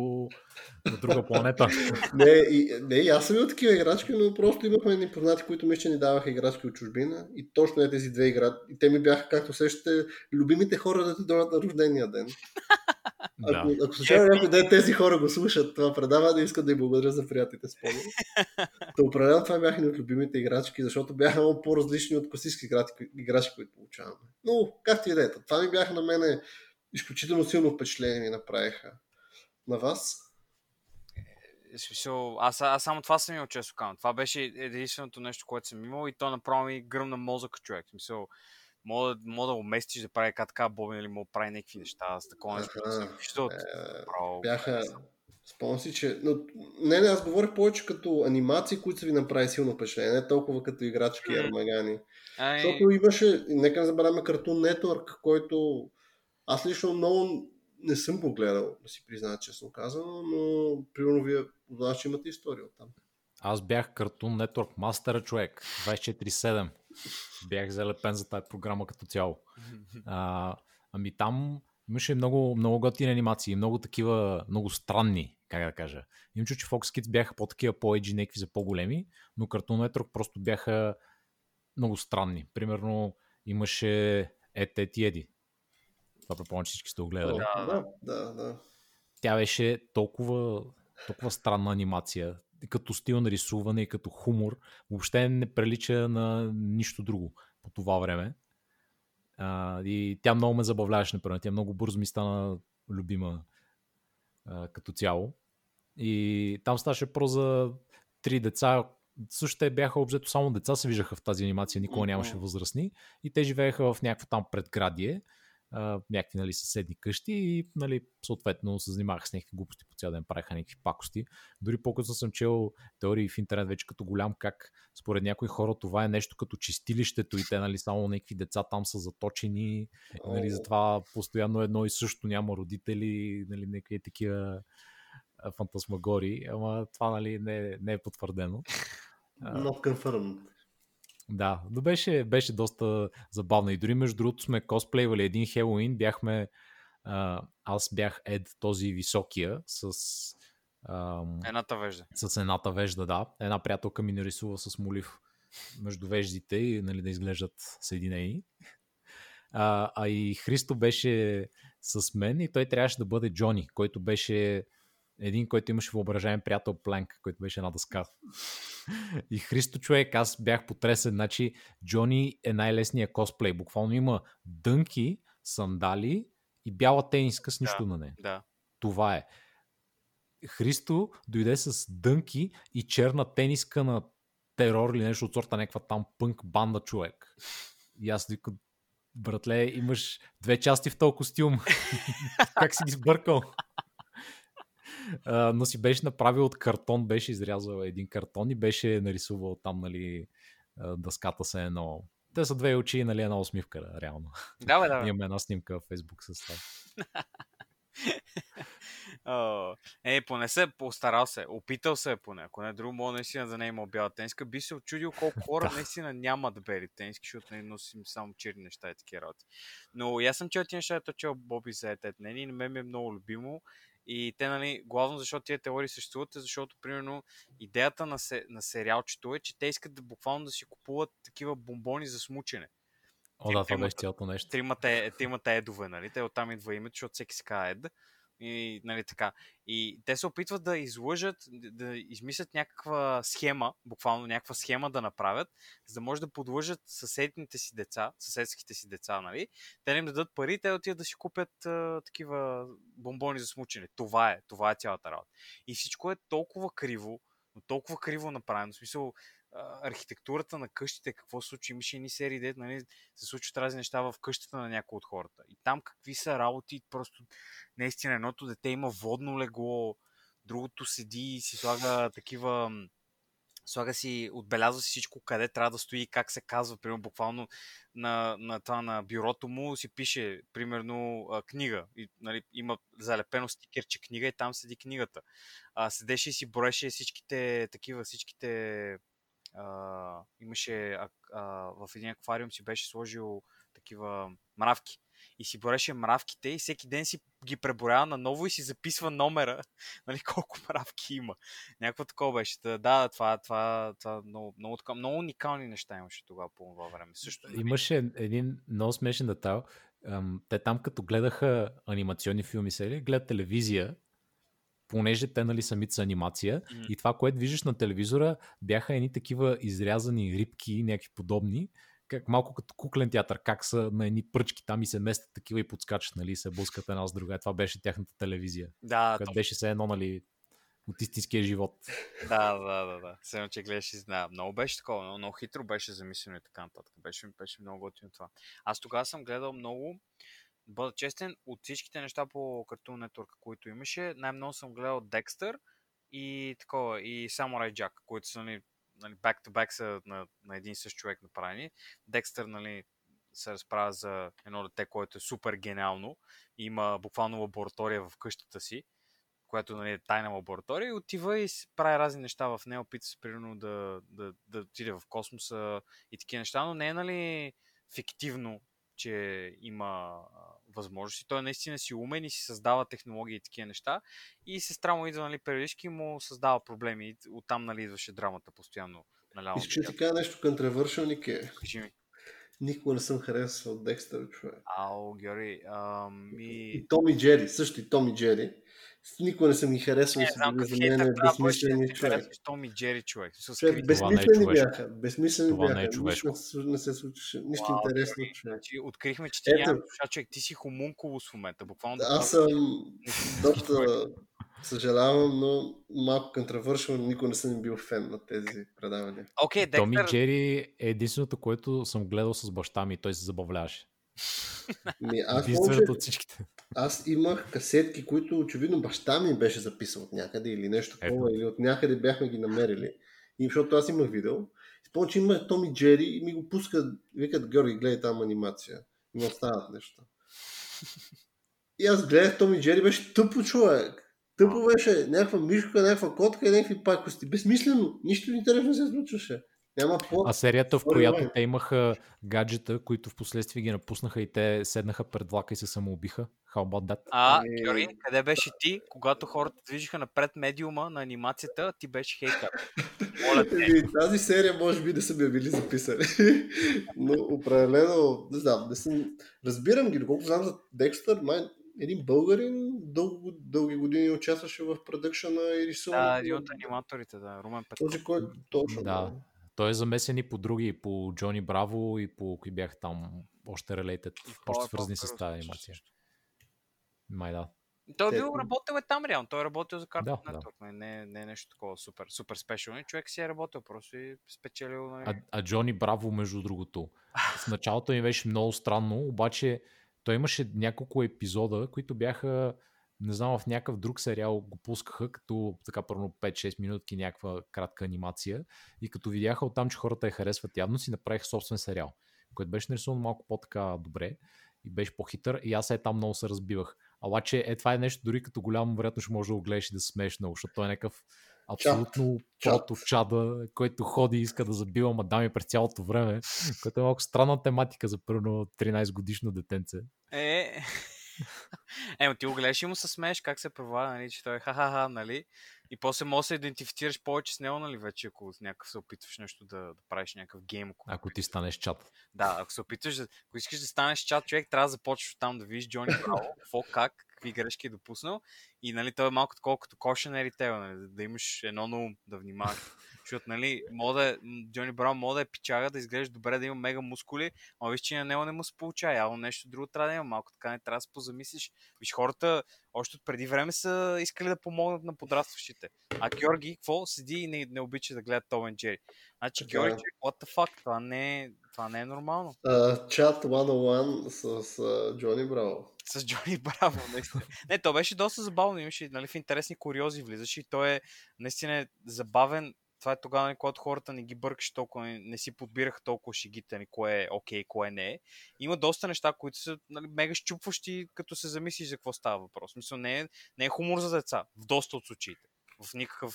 на друга планета. Не, и, не, и аз съм имал такива играчки, но просто имахме едни познати, които мисля, че ни даваха играчки от чужбина. И точно е тези две играчки. И те ми бяха, както сещате, любимите хора да ти дойдат на рождения ден. да. Ако, ако случайно някой ден тези хора го слушат това предаване, искат да им благодаря за приятелите спомени. Та определено това бяха ни от любимите играчки, защото бяха много по-различни от класически играчки, играчки които получаваме. Но, както и да е, това ми бяха на мене изключително силно впечатление ми направиха. на вас? Е, смисъл, аз, аз само това съм имал често казвам. Това беше единственото нещо, което съм имал и то направо ми гръмна мозъка човек. Смисъл, мога, мога да уместиш да прави така бобин или мога да прави някакви неща с такова нещо. Защото, е, бяха, Спомням си, че... Но, не, не, аз говорих повече като анимации, които са ви направи силно впечатление, не толкова като играчки mm. армагани. Ай... Защото имаше, нека не забравяме Cartoon Network, който аз лично много не съм го гледал, да си призная честно казано, но примерно вие знам, че имате история от там. Аз бях Cartoon Network мастера човек, 24-7. Бях залепен за тази програма като цяло. А, ами там имаше много, много готини анимации, много такива, много странни как да кажа. Им чу, че Fox Kids бяха по-такива, по-еджи, някакви за по-големи, но Cartoon Network просто бяха много странни. Примерно имаше Ет, Ет и Еди. Това предполагам, че всички сте го гледали. Да, да, да, да. Тя беше толкова, толкова странна анимация, като стил на рисуване и като хумор. Въобще не прилича на нищо друго по това време. А, и тя много ме забавляваше, например. Тя много бързо ми стана любима а, като цяло. И там ставаше про за три деца. Също те бяха обзето само деца се виждаха в тази анимация, никога нямаше възрастни. И те живееха в някакво там предградие, а, някакви нали, съседни къщи и нали, съответно се занимаваха с някакви глупости по цял ден, правеха някакви пакости. Дори по-късно съм чел теории в интернет вече като голям как според някои хора това е нещо като чистилището и те нали, само някакви деца там са заточени. Нали, затова постоянно едно и също няма родители, нали, някакви такива фантасмагори, ама това нали, не, не е потвърдено. Not confirmed. Да, но беше, беше доста забавно. И дори между другото сме косплейвали един Хелоуин, бяхме а, аз бях Ед този високия с ам, едната вежда. С едната вежда, да. Една приятелка ми нарисува с молив между веждите и нали, да изглеждат съединени. А, а и Христо беше с мен и той трябваше да бъде Джони, който беше един, който имаше въображаем приятел Пленк, който беше една дъска. И Христо човек, аз бях потресен. Значи, Джони е най-лесният косплей. Буквално има дънки, сандали и бяла тениска с нищо да, на нея. Да. Това е. Христо дойде с дънки и черна тениска на терор или нещо от сорта, някаква там пънк банда човек. И аз викам, братле, имаш две части в този костюм. как си ги сбъркал? Но си беше направил от картон, беше изрязал един картон и беше нарисувал там, нали, дъската се едно. Те са две очи, нали, една усмивка, реално. Да, бе, да. Бе. Имаме една снимка в Фейсбук с това. Oh, е, поне се постарал се, опитал се е поне. Ако не друго, мога наистина да не е имал бяла тениска. Би се очудил колко хора наистина нямат бели тениски, защото не носим само черни неща и такива работи. Но аз съм чел тези неща, чел Боби за етет. Не, не, ме е много любимо. И те, нали, главно защото тия теории съществуват, е защото, примерно, идеята на, се, на сериалчето е, че те искат да буквално да си купуват такива бомбони за смучене. О, да, това беше цялото нещо. Тримата, тримата едове, нали? Те оттам идва името, защото всеки си казва ед. И, нали, така. и те се опитват да излъжат, да измислят някаква схема, буквално някаква схема да направят, за да може да подлъжат съседните си деца, съседските си деца, нали? Те им дадат пари, те отидат да си купят а, такива бомбони за смучене. Това е, това е цялата работа. И всичко е толкова криво, но толкова криво направено. В смисъл, архитектурата на къщите, какво се случи. Имаше едни серии, де, нали, се случват разни неща в къщата на някои от хората. И там какви са работи, просто наистина едното дете има водно легло, другото седи и си слага такива слага си, отбелязва си всичко къде трябва да стои, как се казва, примерно буквално на, на това на бюрото му си пише, примерно, книга. И, нали, има залепено стикерче книга и там седи книгата. А, седеше и си броеше всичките такива, всичките а, имаше а, а, в един аквариум си беше сложил такива мравки и си бореше мравките и всеки ден си ги преборява наново и си записва номера, нали, колко мравки има. Някакво такова беше. Да, да това, това, това много, много, много, много уникални неща имаше тогава по това време. Също, нали? Имаше един много смешен детал. Те там като гледаха анимационни филми, се гледат телевизия понеже те нали самите са анимация mm. и това, което виждаш на телевизора, бяха едни такива изрязани рибки, някакви подобни, как, малко като куклен театър, как са на едни пръчки там и се местят такива и подскачат, нали, се блъскат една с друга. Това беше тяхната телевизия. Да, която беше все едно, нали, от истинския живот. Да, да, да, да. Все че гледаш и знае. Много беше такова, много, много хитро беше замислено и така нататък. Беше, беше много готино това. Аз тогава съм гледал много, да бъда честен, от всичките неща по Cartoon Network, които имаше, най-много съм гледал Декстър и такова, и Samurai Jack, които са, нали, нали back-to-back са на, на един същ човек направени. Декстър, нали, се разправя за едно дете, което е супер гениално. Има буквално лаборатория в къщата си която нали, е тайна лаборатория, и отива и прави разни неща в нея, опитва се примерно да, да, да отиде в космоса и такива неща, но не е нали фиктивно, че има възможности. Той наистина си умен и си създава технологии и такива неща. И сестра му идва, нали, периодически му създава проблеми. И оттам, нали, идваше драмата постоянно. Наляво. Искаш да ти кажа нещо контравършъл, Нике? Кажи ми. Никога не съм харесвал Декстър, човек. Ау, Георги, ами... И Томи Джери, също и Томи Джери. Никога не съм ги харесвал и Не, знам как за мен безсмислени да човек. харесваш Томи Джери, човек. Човек, е безсмислени човешко. бяха. Безсмислени Това не е бяха. човешко. Нищо не се случваше. Нищо Вау, интересно. Значи, открихме, че ти Ето. душа, човек. Ти си хомункулус в момента. Буквално. Аз съм доста съжалявам, но малко контравършвам, никога не съм бил фен на тези предавания. Окей, Томи Декстър. Джери е единственото, което съм гледал с баща ми и той се забавляваше. Ми, аз, че от всичките. аз имах касетки, които очевидно баща ми беше записал от някъде или нещо такова, или от някъде бяхме ги намерили. И защото аз имах видео. Спомням, че има Томи Джери и ми го пускат, викат, Георги, гледай там анимация. И му стават нещо. И аз гледах Томи Джери, беше тъпо човек. Тъпо беше някаква мишка, някаква котка и някакви пакости. Безсмислено. Нищо интересно се случваше. Няма по... А серията, в която те имаха гаджета, които в последствие ги напуснаха и те седнаха пред влака и се самоубиха. How about that? А, Ами- Георги, къде беше ти, когато хората движиха напред медиума на анимацията, ти беше хейтър. Моля те. Еми, тази серия може би да са ми били записали. Но определено, не знам, не съм... разбирам ги, доколкото знам за Декстър, май един българин дълго, дълги години участваше в продъкшена и Да, рисуването. един от аниматорите, да, Румен Петров. Този, който точно. Да. Той е замесен и по други, и по Джони Браво, и по кои бяха там още в още свързани с тази анимация. Май да. Той е бил работил е там реално. Той е работил за Cartoon Да, да. Network. Не, не, не е нещо такова супер, супер спешно. Човек си е работил, просто и спечелил. Нали. А, а Джони Браво, между другото, в началото ми беше много странно, обаче той имаше няколко епизода, които бяха, не знам, в някакъв друг сериал го пускаха, като така първо 5-6 минутки някаква кратка анимация и като видяха оттам, че хората я харесват явно, си направиха собствен сериал, който беше нарисуван малко по-така добре и беше по-хитър и аз е там много се разбивах. Обаче е това е нещо, дори като голямо вероятно ще може да го гледаш и да смееш много, защото той е някакъв абсолютно Чат. прото чада, който ходи и иска да забива мадами през цялото време, което е малко странна тематика за първо 13 годишно детенце. Е, Ема ти го гледаш и му се смееш как се проваля, нали, че той е ха-ха-ха, нали? И после може да се идентифицираш повече с него, нали, вече, ако с някакъв се опитваш нещо да, да правиш някакъв гейм. Ако, Ако ти станеш чат. Да, ако се опитваш, да, ако искаш да станеш чат човек, трябва да започваш там да видиш Джони Браво, какво, как, какви грешки е допуснал. И нали, той е малко такова като кошенери тебе, нали, да, имаш едно на ум, да внимаваш. Защото, нали, мога да, е- Джони Браун може да е пичага, да изглежда добре, да има мега мускули, а виж, че на него не му се получава. Явно нещо друго трябва да има. Малко така не трябва да се позамислиш. Виж, хората още от преди време са искали да помогнат на подрастващите. А Георги, какво? Седи и не, не обича да гледа Том и Джери. Значи, Георги, what the fuck? Това не е, това не е нормално. Uh, Chat 101 с uh, Джони Браво. С Джони Браво, наистина. Не, то беше доста забавно. Имаше нали, в интересни куриози влизаше и той е наистина е забавен. Това е тогава, нали, когато хората не ги бъркаш толкова, не, не си подбираха толкова шегите, нали, кое е окей, кое не е. Има доста неща, които са нали, мега щупващи, като се замислиш за какво става въпрос. Мисля, не е, не е хумор за деца, в доста от случаите. В никакъв...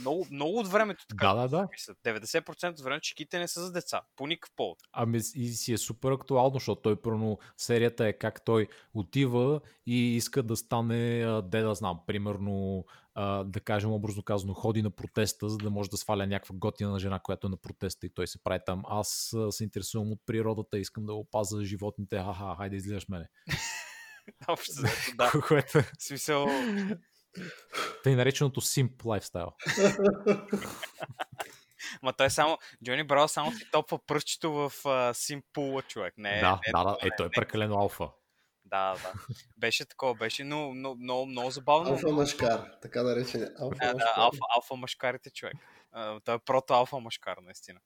Много, много от времето така. Да, да, да. Мисля, 90% от времето шегите не са за деца. По никакъв повод. Ами и си е супер актуално, защото той първо серията е как той отива и иска да стане, де да знам, примерно, да кажем образно казано, ходи на протеста, за да може да сваля някаква готина жена, която е на протеста и той се прави там. Аз се интересувам от природата, искам да опаза животните, ха-ха, хайде излизаш мене. Общо, да. Което е смисъл, тъй нареченото simp лайфстайл. Ма той само, Джони Браун само си топва пръстчето в uh, симпула, човек. Не, да, не, да, да, е, той е прекалено алфа. Да, да. Беше такова, беше много, много, много, много забавно. Алфа машкар, така наречен алфа да, да, алфа, алфа машкарите, човек. Uh, той е прото алфа машкар, наистина.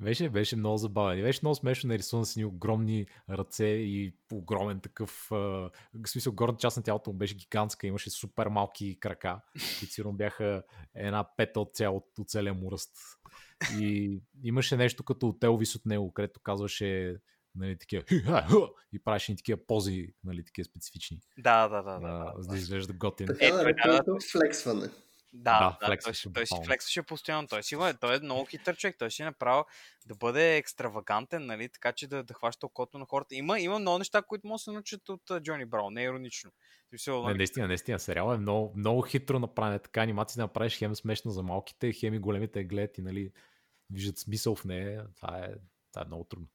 Беше, беше много забавен. И беше много смешно нарисуван с ни огромни ръце и огромен такъв... В смисъл, горната част на тялото му беше гигантска, имаше супер малки крака, които сигурно бяха една пета от, цял, от целия му ръст. И имаше нещо като от Елвис от него, където казваше нали, такива, и правеше ни такива пози, нали, такива специфични. Да, да, да. да, да, за да изглежда готин. Така Е, нареченото флексване. Да, Да, да, флексваше той, той си флексваше постоянно. Той, си, е- той е много хитър човек. Той си е направил да бъде екстравагантен, нали, така че да, да хваща окото на хората. Има, има много неща, които могат да се научат от Джони Браун, не е иронично. Не, наистина, наистина, сериал е много, много хитро направен. Така анимация да направиш хем смешна за малките, хем и големите гледат и нали, виждат смисъл в нея. Това е, това е много трудно.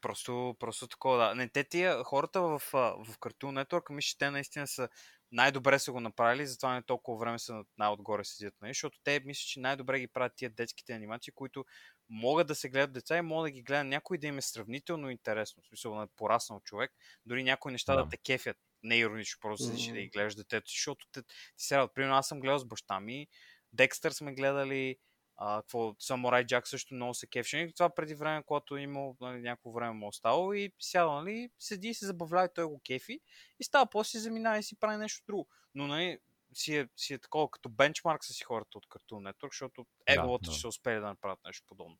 Просто, просто такова, да. Не, те тия хората в, в Cartoon Network, мисля, че те наистина са най-добре са го направили, затова не толкова време са най-отгоре седят, нали? защото те мисля, че най-добре ги правят тия детските анимации, които могат да се гледат деца и могат да ги гледа някой да им е сравнително интересно, в смисъл на пораснал човек, дори някои неща да, Да. те кефят, не иронично, просто седиш и да ги гледаш детето си, защото те, ти сега, примерно аз съм гледал с баща ми, Декстър сме гледали, а, какво, Самурай Джак също много се кефеше. И Това преди време, когато имал нали, някакво време му е оставало и сяда, нали, седи и се забавлява и той го кефи и става после си заминава и си прави нещо друго. Но нали, си е, си е такова като бенчмарк са си хората от Cartoon Network, защото еголото да. ще се успее да направят нещо подобно.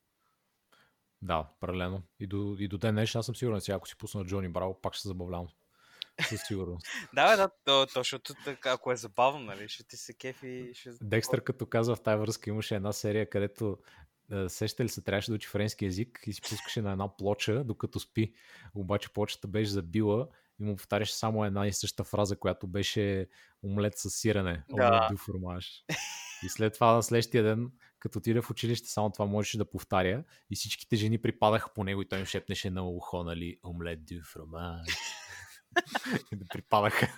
Да, паралелно. И до, и до ден днешен аз съм сигурен, сега ако си пусна Джони Браво, пак ще се забавлявам. Със сигурност. Да, да, то, то, защото така, ако е забавно, нали, ще ти се кефи. Ще... Декстър, като каза в тази връзка, имаше една серия, където сеща ли се, трябваше да учи френски язик и си пускаше на една плоча, докато спи. Обаче плочата беше забила и му повтаряше само една и съща фраза, която беше омлет с сирене. Да. Омлет дю фромаж. И след това на следващия ден, като отиде в училище, само това можеше да повтаря и всичките жени припадаха по него и той им шепнеше на ухо, нали, омлет дю фромаж. и да припадаха.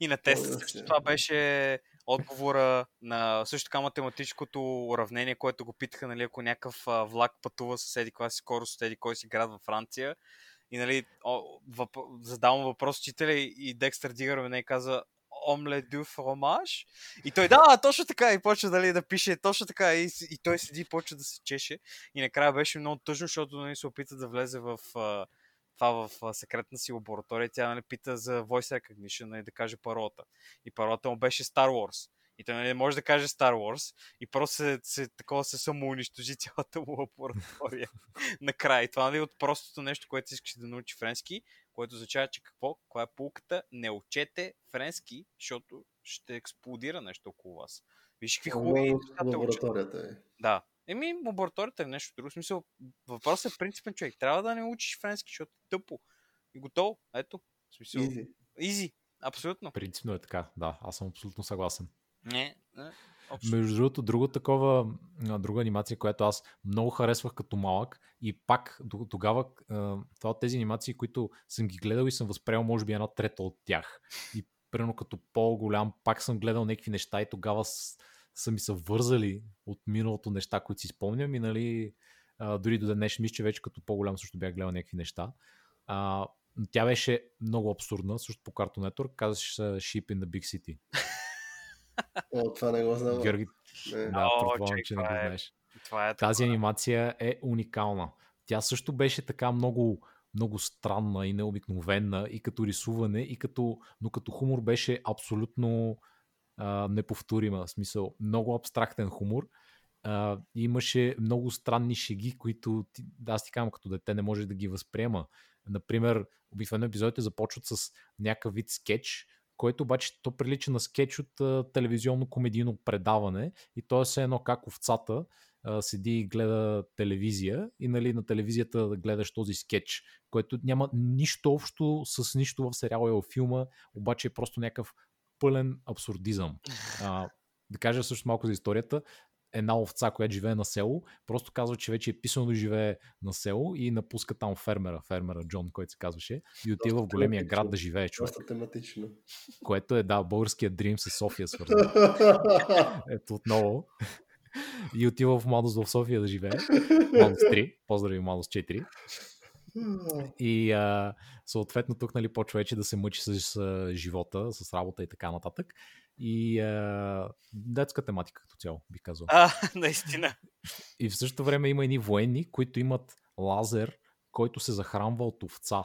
И на тест Много също това беше отговора на също така математическото уравнение, което го питаха, нали, ако някакъв влак пътува с еди си скорост, с еди кой си град във Франция. И нали, о, въп... задавам въпрос учителя и, Декстър дига рамене и каза омлет дю фромаж. И той, да, точно така, и почва нали, да пише точно така. И, и той седи и почва да се чеше. И накрая беше много тъжно, защото нали, се опита да влезе в а, това в секретна си лаборатория. Тя нали, пита за voice recognition, нали, да каже паролата. И паролата му беше Star Wars. И той нали, не може да каже Star Wars. И просто се, се, такова се самоунищожи цялата му лаборатория. Накрая. И това нали, от простото нещо, което искаше да научи френски, което означава, че какво? Каква е полуката? Не учете френски, защото ще експлодира нещо около вас. Виж какви хубави Хубаво неща в те учат. лабораторията е. Да. Еми, лабораторията е нещо друго. В Смисъл, въпросът е принципен човек. Трябва да не учиш френски, защото е тъпо. И готово. Ето. В Смисъл, Изи. Изи. Абсолютно. Принципно е така, да, аз съм абсолютно съгласен. Не, не. Абсолютно. Между другото, друго такова, друга анимация, която аз много харесвах като малък и пак тогава това от тези анимации, които съм ги гледал и съм възприел може би една трета от тях. И примерно като по-голям пак съм гледал някакви неща и тогава са ми се вързали от миналото неща, които си спомням и нали а, дори до днес мисля, че вече като по-голям също бях гледал някакви неща. А, но тя беше много абсурдна, също по Cartoon Network, казваше се Sheep in the Big City. О, това не го знам. Георги, Не. да, предполагам, че не го е- знаеш. Това е Тази анимация е уникална. Тя също беше така много, много странна и необикновена и като рисуване, и като, но като хумор беше абсолютно неповторима. В смисъл, много абстрактен хумор. А, имаше много странни шеги, които ти, да, аз ти казвам, като дете не може да ги възприема. Например, обикновено епизодите започват с някакъв вид скетч, който обаче то прилича на скетч от а, телевизионно комедийно предаване и то е все едно как овцата а, седи и гледа телевизия и нали, на телевизията да гледаш този скетч, който няма нищо общо с нищо в сериала и в филма, обаче е просто някакъв пълен абсурдизъм. А, да кажа също малко за историята. Една овца, която живее на село, просто казва, че вече е писано да живее на село и напуска там фермера, фермера Джон, който се казваше, и отива в големия град да живее човек. Доста тематично. Което е, да, българският дрим с София свързан. Ето отново. и отива в Младост в София да живее. Младост 3. Поздрави Младост 4. И а, съответно тук нали, почва вече да се мъчи с, с живота, с работа и така нататък. И а, детска тематика като цяло, би казал. А, наистина. И в същото време има едни военни, които имат лазер, който се захранва от овца.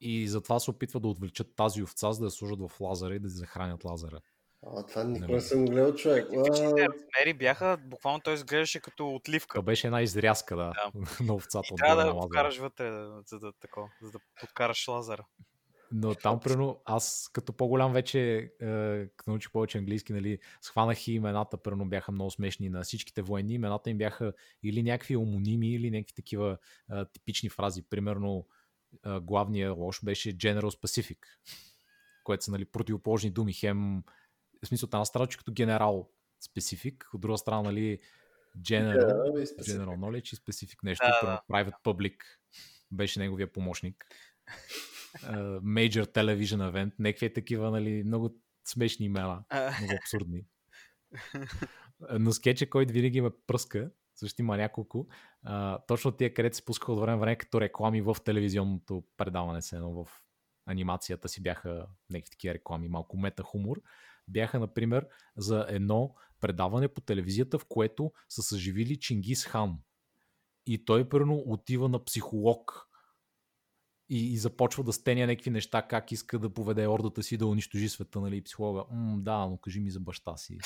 И затова се опитва да отвлечат тази овца, за да я служат в лазера и да захранят лазера. А, това никога не съм гледал човек. Специфичните размери бяха, буквално той изглеждаше като отливка. Това беше една изрязка, да, Да. на овцата. И трябва да лазера. подкараш вътре, да- за да, тако, за да подкараш лазера. Но там, примерно, аз като по-голям вече, е, като научих повече английски, нали, схванах и имената, примерно бяха много смешни на всичките военни. Имената им бяха или някакви омоними, или някакви такива е, типични фрази. Примерно, е, главният лош беше General Specific, което са нали, противоположни думи. Хем, в смисъл, от една страна, че като генерал специфик, от друга страна, нали, General, specific. General Knowledge и Specific нещо. Да, Private Public беше неговия помощник. Uh, Major Television Event, някакви такива, нали, много смешни имена, много абсурдни. Но скетча, който винаги ме пръска, също има няколко, а, точно тия, където се пускаха от време време като реклами в телевизионното предаване, се едно в анимацията си бяха някакви такива реклами, малко мета хумор, бяха, например, за едно предаване по телевизията, в което са съживили Чингис Хан. И той, първо, отива на психолог и, и започва да стеня някакви неща, как иска да поведе ордата си да унищожи света, нали, и психолога. М, да, но кажи ми за баща си.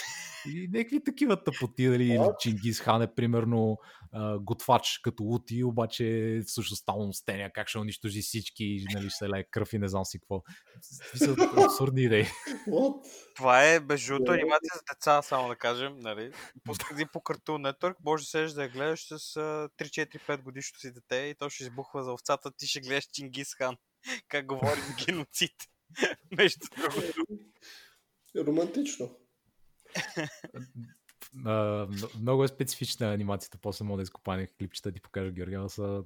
И някакви такива тъпоти, нали, или? Чингис Хан е примерно а, готвач като Лути, обаче всъщност стално стеня как ще унищожи всички, нали, ще се лее кръв и не знам си какво. Са абсурдни идеи. Това е безжуто анимация за деца, само да кажем. Нали? Пусках по Cartoon Network, може да седеш да я гледаш с а, 3-4-5 годишното си дете и то ще избухва за овцата, ти ще гледаш Чингис Хан. Как говори за геноцид. Между другото. Романтично. М- много е специфична анимацията, после мога да изкопая клипчета ти покажа Георгия, но са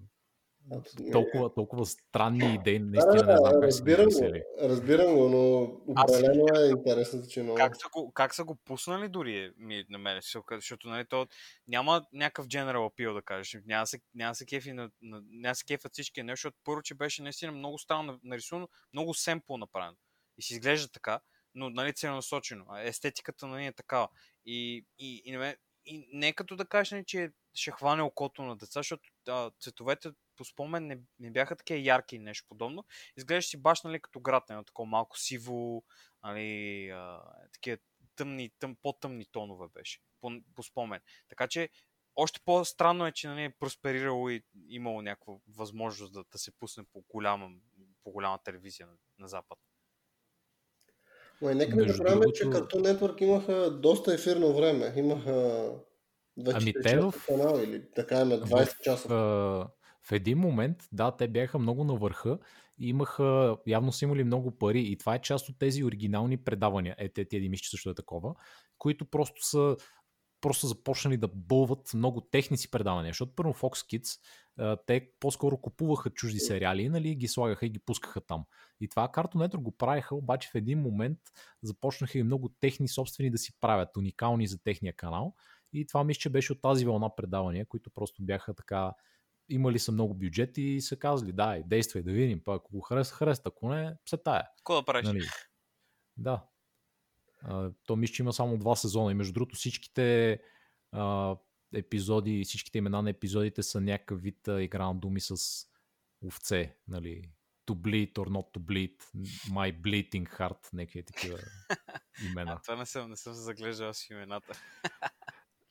Абсолютно. толкова, толкова странни идеи, наистина да, не знам как са ги разбирам го, измислили. разбирам го, но определено е интересно, че много. Как са, го, как са го пуснали дори е, ми, на мен, защото нали, то няма някакъв general appeal да кажеш. Няма се, няма се кефи на, на, няма се кефят всички нещо, защото първо, че беше наистина много странно нарисувано, много семпл направено. И си изглежда така, но нали, целенасочено. Естетиката нали, е такава. И, и, и, и не е като да кажеш, нали, че ще хване окото на деца, защото а, цветовете по спомен не, не бяха такива ярки и нещо подобно. Изглеждаш си баш нали, като град, едно такова малко сиво, нали, а, такива тъмни, тъм, по-тъмни тонове беше, по, по спомен. Така че още по-странно е, че нали, е просперирало и имало някаква възможност да, да се пусне по голяма, по голяма телевизия на, на Запад. Ма и нека не забравяме, другото- че Cartoon Network имаха доста ефирно време. Имаха 24 Ами те часа в- канал или така е 20 часа. В, а, в един момент, да, те бяха много на върха и имаха, явно са имали много пари и това е част от тези оригинални предавания. Е, те, тези мисля, че също е такова, които просто са просто започнали да бълват много техни си предавания, защото първо Fox Kids, те по-скоро купуваха чужди сериали, нали, ги слагаха и ги пускаха там. И това Cartoon Network го правиха, обаче в един момент започнаха и много техни собствени да си правят, уникални за техния канал. И това мисля, че беше от тази вълна предавания, които просто бяха така имали са много бюджет и са казали, да, действай да видим, па ако го хареса, хареса, ако не, се тая. Какво да правиш? Нали? Да. А, то мисля, че има само два сезона и между другото всичките а, епизоди, всичките имена на епизодите са някакъв вид а, игра на думи с овце, нали? To bleed or not to bleed, my bleeding heart, някакви такива имена. А, това не съм, не съм се заглеждал с имената.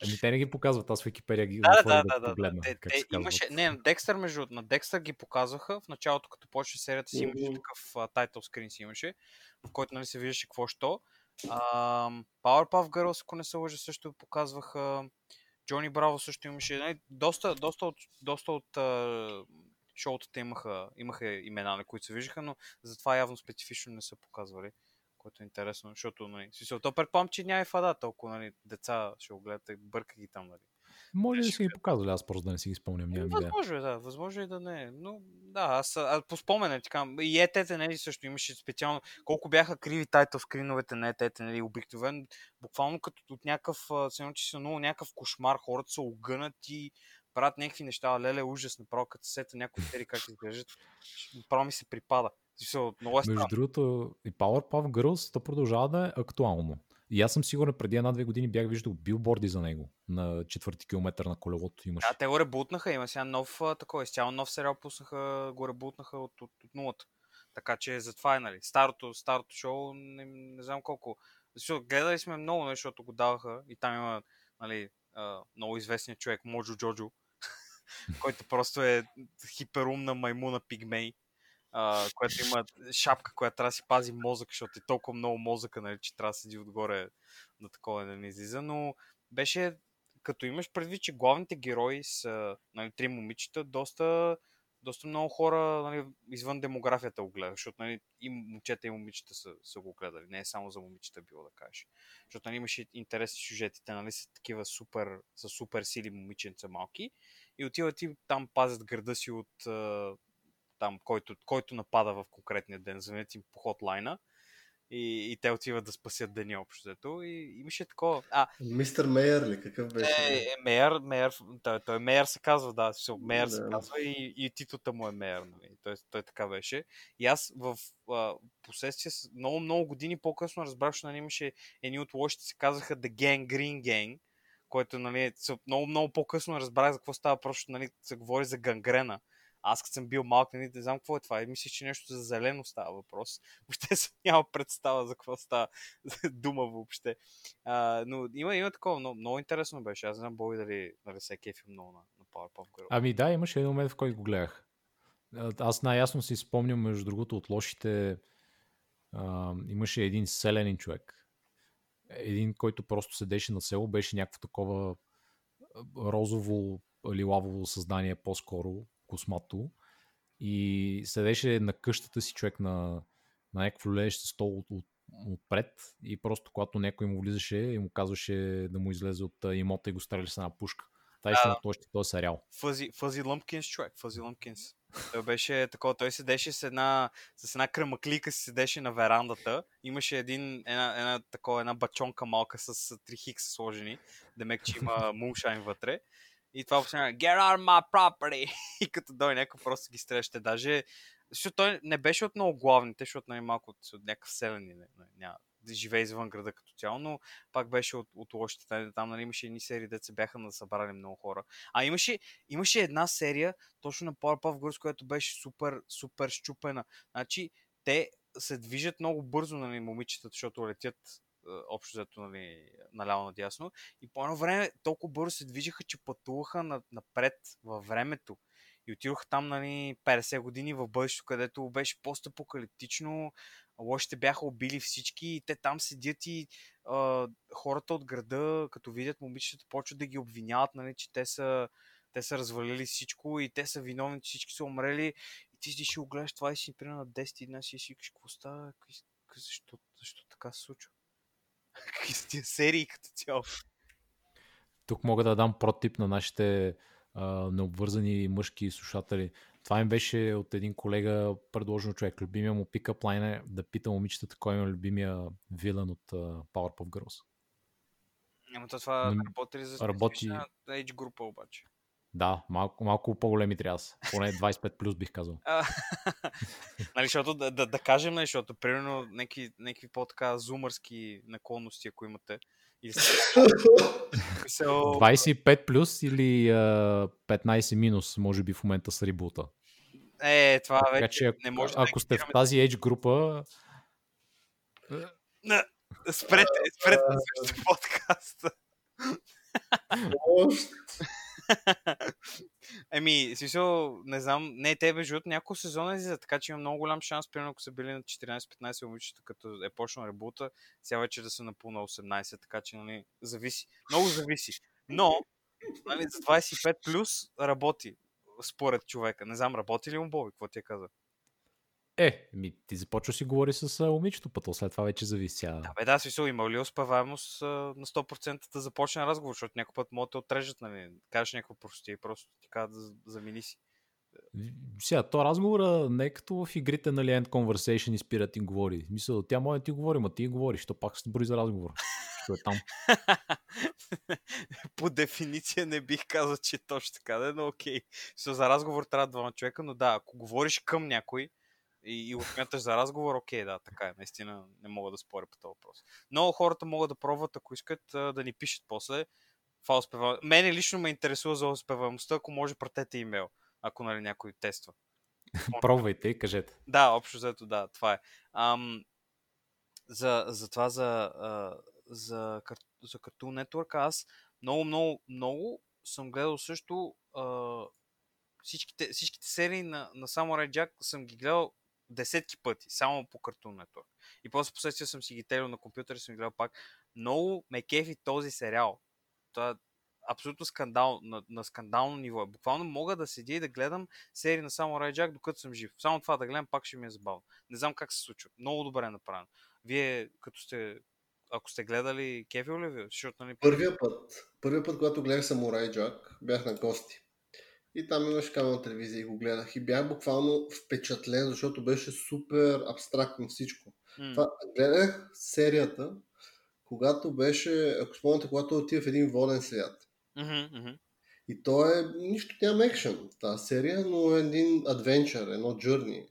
Ами те не ги показват, аз в Википедия ги Да, да, да, да, да. погледна Те, имаше, не, на Декстър, между на Декстър ги показваха в началото, като почва серията си, имаше такъв тайтл скрин си имаше, в който нали се виждаше какво що. Um, Powerpuff Girls, ако не се лъжа, също показваха. Джони Браво също имаше. Нали, доста, доста от, доста от а, шоутата имаха, имаха имена, на които се виждаха, но затова явно специфично не са показвали, което е интересно, защото, нали, смисъл, то предполагам, че няма и фада толкова, нали, деца ще го гледате, бърка ги там, нали. Може да си ги показали, аз просто да не си ги спомням, нямам идея. Възможно е, да, възможно е да не е. Но да, аз, аз по спомене, така, и етете, нали, също имаше специално, колко бяха криви тайтъл скриновете на етете, нали, обикновено, буквално като от някакъв, се че са много някакъв кошмар, хората са огънати, правят някакви неща, леле, ужас, направо като сета някои сери как изглеждат, направо ми се припада. Много е Между другото, и Powerpuff Girls, то продължава да е актуално. И аз съм сигурен, преди една-две години бях виждал билборди за него на четвърти километър на колелото. Имаш. Да, те го ребутнаха, има сега нов такой, изцяло нов сериал пуснаха, го ребутнаха от, от, от нулата. Така че затова е, нали. Старото, старото шоу, не, не знам колко. Защото гледали сме много, защото го даваха и там има, нали, много известният човек, Моджо Джоджо, който просто е хиперумна маймуна пигмей а, която има шапка, която трябва да си пази мозък, защото е толкова много мозъка, нали, че трябва да седи отгоре на такова да не излиза, но беше, като имаш предвид, че главните герои са нали, три момичета, доста, доста много хора нали, извън демографията го гледат, защото нали, и момчета и момичета са, са го гледали, не е само за момичета било да кажеш. Защото нали, имаше интересни сюжетите, нали, са такива супер, са супер сили момиченца малки и отиват и там пазят града си от там, който, който напада в конкретния ден, звънят им по хотлайна и, и те отиват да спасят деня общото. И имаше такова. А, Мистер Мейер ли? Какъв беше? Е, е, Мейер, Мейер, той, той Мейер се казва, да, Мейер да. се казва и, и титулата му е Мейер. Нали? Той, той така беше. И аз в а, последствие, много, много години по-късно разбрах, че нали, имаше едни от лошите се казаха The Gang Green Gang, който нали, много, много по-късно разбрах за какво става, просто нали, се говори за гангрена аз като съм бил малък, не, не знам какво е това. Мисля, че нещо за зелено става въпрос. Въобще съм няма представа за какво става дума въобще. А, но има, има такова, много, много интересно беше. Аз знам Боби дали, дали се кефил много на, на Powerpuff Girls. Ами да, имаше един момент, в който го гледах. Аз най-ясно си спомням, между другото, от лошите а, имаше един селенин човек. Един, който просто седеше на село, беше някакво такова розово лилавово създание по-скоро, космато и седеше на къщата си човек на, на някакво лежеще стол от, от, отпред и просто когато някой му влизаше и му казваше да му излезе от имота и го стреляше с една пушка. Това е на този, този сериал. Фъзи, Фъзи Лъмкинс, човек. Фъзи Лъмкинс. Той беше такова, той седеше с една, с една кръмаклика си седеше на верандата. Имаше един, една, една, такова, една бачонка малка с три хикса сложени. Демек, че има мулшайн вътре. И това обяснява, get of my property! и като дойде някой просто ги среща. Даже, защото той не беше от много главните, защото нали, малко от, от някакъв селени, не, не, няма живее извън града като цяло, но пак беше от, от лошите. Там, там нали, имаше едни серии, деца бяха на събрали много хора. А имаше, имаше една серия, точно на Powerpuff Girls, която беше супер, супер щупена. Значи, те се движат много бързо, нали, момичетата, защото летят общо взето нали, наляво надясно. И по едно време толкова бързо се движиха, че пътуваха напред във времето. И отидоха там нали, 50 години в бъдещето, където беше постапокалиптично, лошите бяха убили всички и те там седят и а, хората от града, като видят момичетата, почват да ги обвиняват, нали, че те са, те са развалили всичко и те са виновни, че всички са умрели. И ти си ще го гледаш това и си, примерно на 10-11 и си викаш, какво става? Защо, защо така се случва? Какви са тия серии като цяло? Тук мога да дам протип на нашите а, необвързани мъжки слушатели. Това им беше от един колега предложен човек. Любимия му пикап лайн е да пита момичетата кой е любимия вилен от uh, Powerpuff Girls. Ама то това Но, работи ли за работи... age група обаче? Да, малко, малко по-големи трябва са. Поне 25 плюс бих казал. нали, защото да, да, да кажем, нали, защото примерно някакви, някакви по-така зумърски наклонности, ако имате. Или... 25 плюс или uh, 15 минус, може би в момента с рибута. Е, това така, вече че, не може Ако да сте в тази age група... Спрете, спрете подкаста. Еми, смисъл, не знам, не те между няколко сезона излиза, така че има много голям шанс, примерно ако са били на 14-15 момичета, като е почнал ребута, сега вече да са напълно 18, така че, нали, зависи. Много зависи. Но, нали, за 25 плюс работи, според човека. Не знам, работи ли му Боби, какво ти е каза? Е, ми, ти започваш си говори с а, момичето, пътъл след това вече зависи. Да, бе, да, смисъл, има ли успеваемост а, на 100% да започне разговор, защото някой път могат да те отрежат, нали? Кажеш някакво прости и просто ти казват да замини си. Сега, то разговора не е като в игрите, нали, End Conversation и спира ти говори. Мисля, тя може да ти говори, ма ти говориш, то пак се брои за разговор. Що е там. По дефиниция не бих казал, че е точно така, да, но окей. So, за разговор трябва двама човека, но да, ако говориш към някой и, и го смяташ за разговор, окей, да, така е. Наистина не мога да споря по този въпрос. Но хората могат да пробват, ако искат, да ни пишат после. Това. Мене лично ме интересува за успеваемостта, ако може, пратете имейл, ако нали някой тества. Пробвайте и кажете. Да, общо взето, да, това е. Ам, за, за това, за, а, за, за Cartoon Network, аз много, много, много съм гледал също а, всичките, всичките серии на, на Samurai Jack съм ги гледал десетки пъти, само по Cartoon Network. И после последствие съм си ги телил на компютър и съм гледал пак. Много ме кефи този сериал. Това е абсолютно скандал, на, на скандално ниво. Буквално мога да седя и да гледам серии на Samurai Jack, докато съм жив. Само това да гледам, пак ще ми е забавно. Не знам как се случва. Много добре е направено. Вие, като сте, ако сте гледали, кефил ли ви? Защото, нали... Първия път, първия път, когато гледах Самурай Джак, бях на гости. И там имаше на телевизия и го гледах. И бях буквално впечатлен, защото беше супер абстрактно всичко. М, Това, гледах серията, когато беше, ако спомняте, когато отива в един воден свят. мгм, мгм. И то е, нищо няма екшен тази серия, но е един адвенчър, едно джърни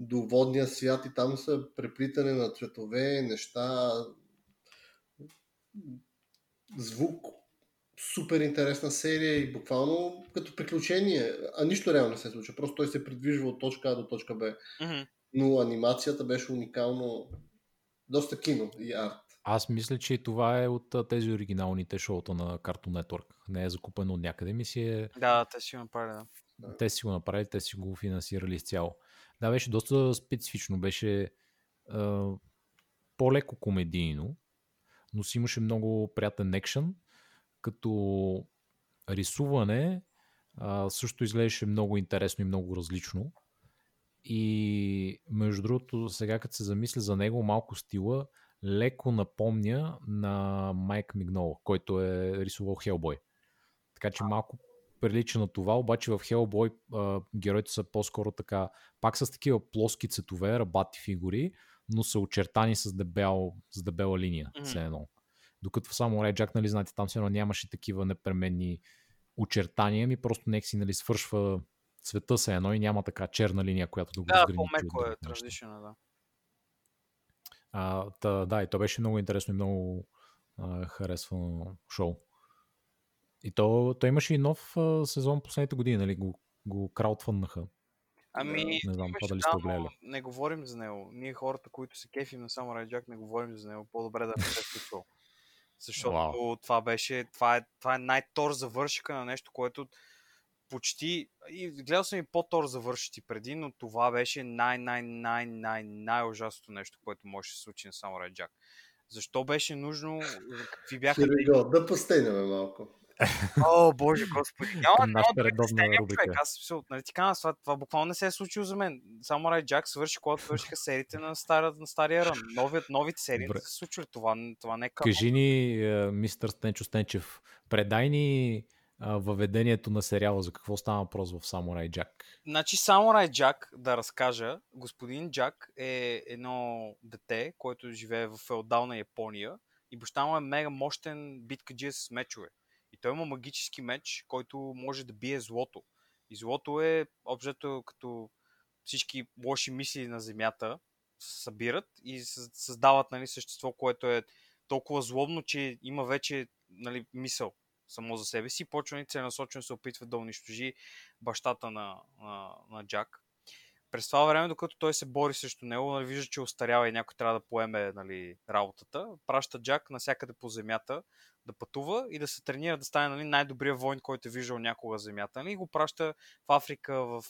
до водния свят и там са преплитане на цветове, неща, звук, супер интересна серия и буквално като приключение, а нищо реално не се случва, просто той се придвижва от точка А до точка Б, Мгм. но анимацията беше уникално, доста кино и арт. Аз мисля, че това е от тези оригиналните шоута на Cartoon Network. Не е закупено от някъде. Ми си е... Да, те си го направили, да. Те си го направили, те си го финансирали изцяло. Да, беше доста специфично. Беше а, по-леко комедийно, но си имаше много приятен екшен, като рисуване а, също изглеждаше много интересно и много различно. И между другото, сега като се замисля за него, малко стила леко напомня на Майк Мигнола, който е рисувал Хелбой. Така че малко прилича на това, обаче в Хелбой героите са по-скоро така, пак с такива плоски цветове, рабати фигури, но са очертани с, дебел, с дебела линия, Мгм. все едно. Докато в само Рей Джак, нали, знаете, там едно нямаше такива непременни очертания, ми просто нека си нали, свършва цвета се едно и няма така черна линия, която да го Да, по-меко е транзишъна, да. А, та, да, и то беше много интересно и много а, харесвано шоу. И то, то имаше и нов а, сезон последните години, нали? Го, го краудфъннаха. Ами, Не знам, това дали да, сте гледали. не говорим за него. Ние хората, които се кефим на Samurai Jack, не говорим за него. По-добре да не се е случвало. Защото Вау. това беше, това е, това е най-тор завършика на нещо, което почти, и гледал съм и по-тор завършити преди, но това беше най-най-най-най-най-ужасното нещо, което може да се случи на Samurai Jack. Защо беше нужно? Какви бяха... Here we go. Да постейнем малко. О, боже, господи. Няма, Към няма да човек. Аз нали ти казвам, това, това буквално не се е случило за мен. Samurai Jack свърши, когато свършиха сериите на, стара, на стария рън. Новият, новите серии Добре. не се случвали. Това, това не е като... Кажи ни, а, мистър Стенчо Стенчев, предай ни въведението на сериала, за какво става въпрос в Samurai Jack. Значи Samurai Jack, да разкажа, господин Джак е едно дете, което живее в феодална Япония и баща му е мега мощен биткаджия с мечове. И той има магически меч, който може да бие злото. И злото е общо като всички лоши мисли на Земята се събират и съ- създават нали, същество, което е толкова злобно, че има вече нали, мисъл само за себе си. Почва ни целенасочено се опитва да унищожи бащата на, на, на Джак. През това време, докато той се бори срещу него, нали, вижда, че остарява и някой трябва да поеме нали, работата, праща Джак навсякъде по земята да пътува и да се тренира да стане нали, най-добрият войн, който е виждал някога земята. Нали, и го праща в Африка, в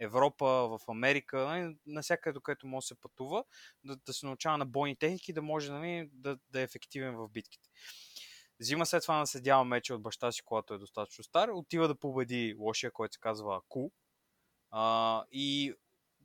Европа, в Америка, нали, навсякъде, където може да се пътува, да, да се научава на бойни техники, да може нали, да, да е ефективен в битките. Взима след това наследява меча от баща си, когато е достатъчно стар, отива да победи лошия, който се казва Ку. А, и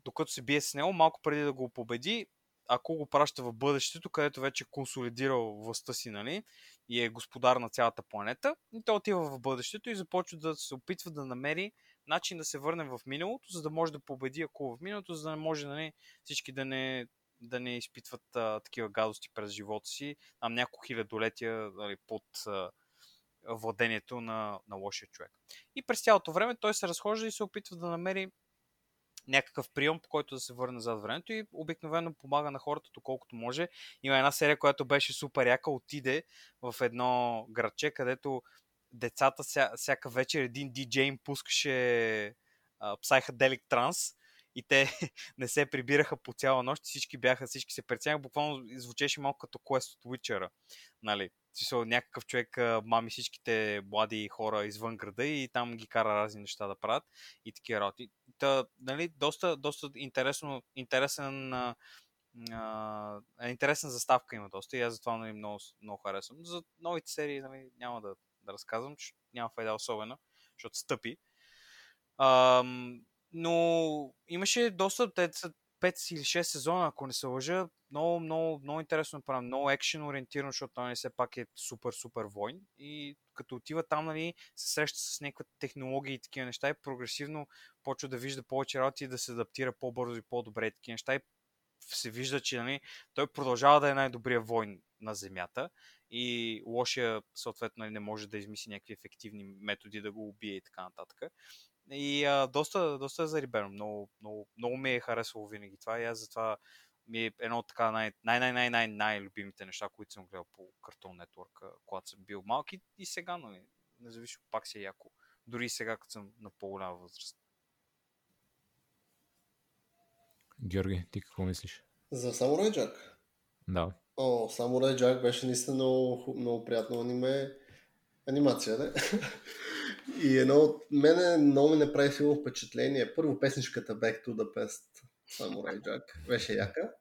докато се бие с него, малко преди да го победи, ако го праща в бъдещето, където вече е консолидирал властта си, нали, и е господар на цялата планета, и той отива в бъдещето и започва да се опитва да намери начин да се върне в миналото, за да може да победи ако в миналото, за да не може нали, всички да не, да не изпитват а, такива гадости през живота си, там няколко хилядолетия нали, под а, владението на, на лошия човек. И през цялото време той се разхожда и се опитва да намери някакъв прием, по който да се върне зад времето и обикновено помага на хората, доколкото може. Има една серия, която беше супер яка, отиде в едно градче, децата ся, всяка вечер един диджей им пускаше Psychedelic Trance и те не се прибираха по цяла нощ, всички бяха, всички се преценяха, буквално звучеше малко като Quest от Witcher, нали? Някакъв човек мами всичките млади хора извън града и там ги кара разни неща да правят и такива работи. Та, нали, доста, доста интересно, интересен а, а, интересна заставка има доста и аз затова нали, много, много харесвам. За новите серии нали, няма да, да разказвам, че няма файда особено, защото стъпи. А, но имаше доста, те са 5 или 6 сезона, ако не се лъжа. Много, много, много интересно правим, много екшен ориентиран, защото той все пак е супер, супер войн. И като отива там, нали, се среща с някаква технология и такива неща и прогресивно почва да вижда повече работи и да се адаптира по-бързо и по-добре и такива неща. И се вижда, че нали, той продължава да е най-добрия войн на Земята и лошия, съответно, нали, не може да измисли някакви ефективни методи да го убие и така нататък. И а, доста, доста е зарибено. Много, много, много ми е харесало винаги това и аз затова ми е едно от така най- най- най- най- най- любимите неща, които съм гледал по Cartoon Network, когато съм бил малки и сега, нали, независимо, пак си е яко. Дори и сега, като съм на по-голяма възраст. Георги, ти какво мислиш? За Samurai Jack? Да. О, Samurai Jack беше наистина много, много приятно аниме. Анимация, не? И едно от мене много ми направи силно впечатление. Първо песничката Back to the Past, Samurai Jack, беше яка.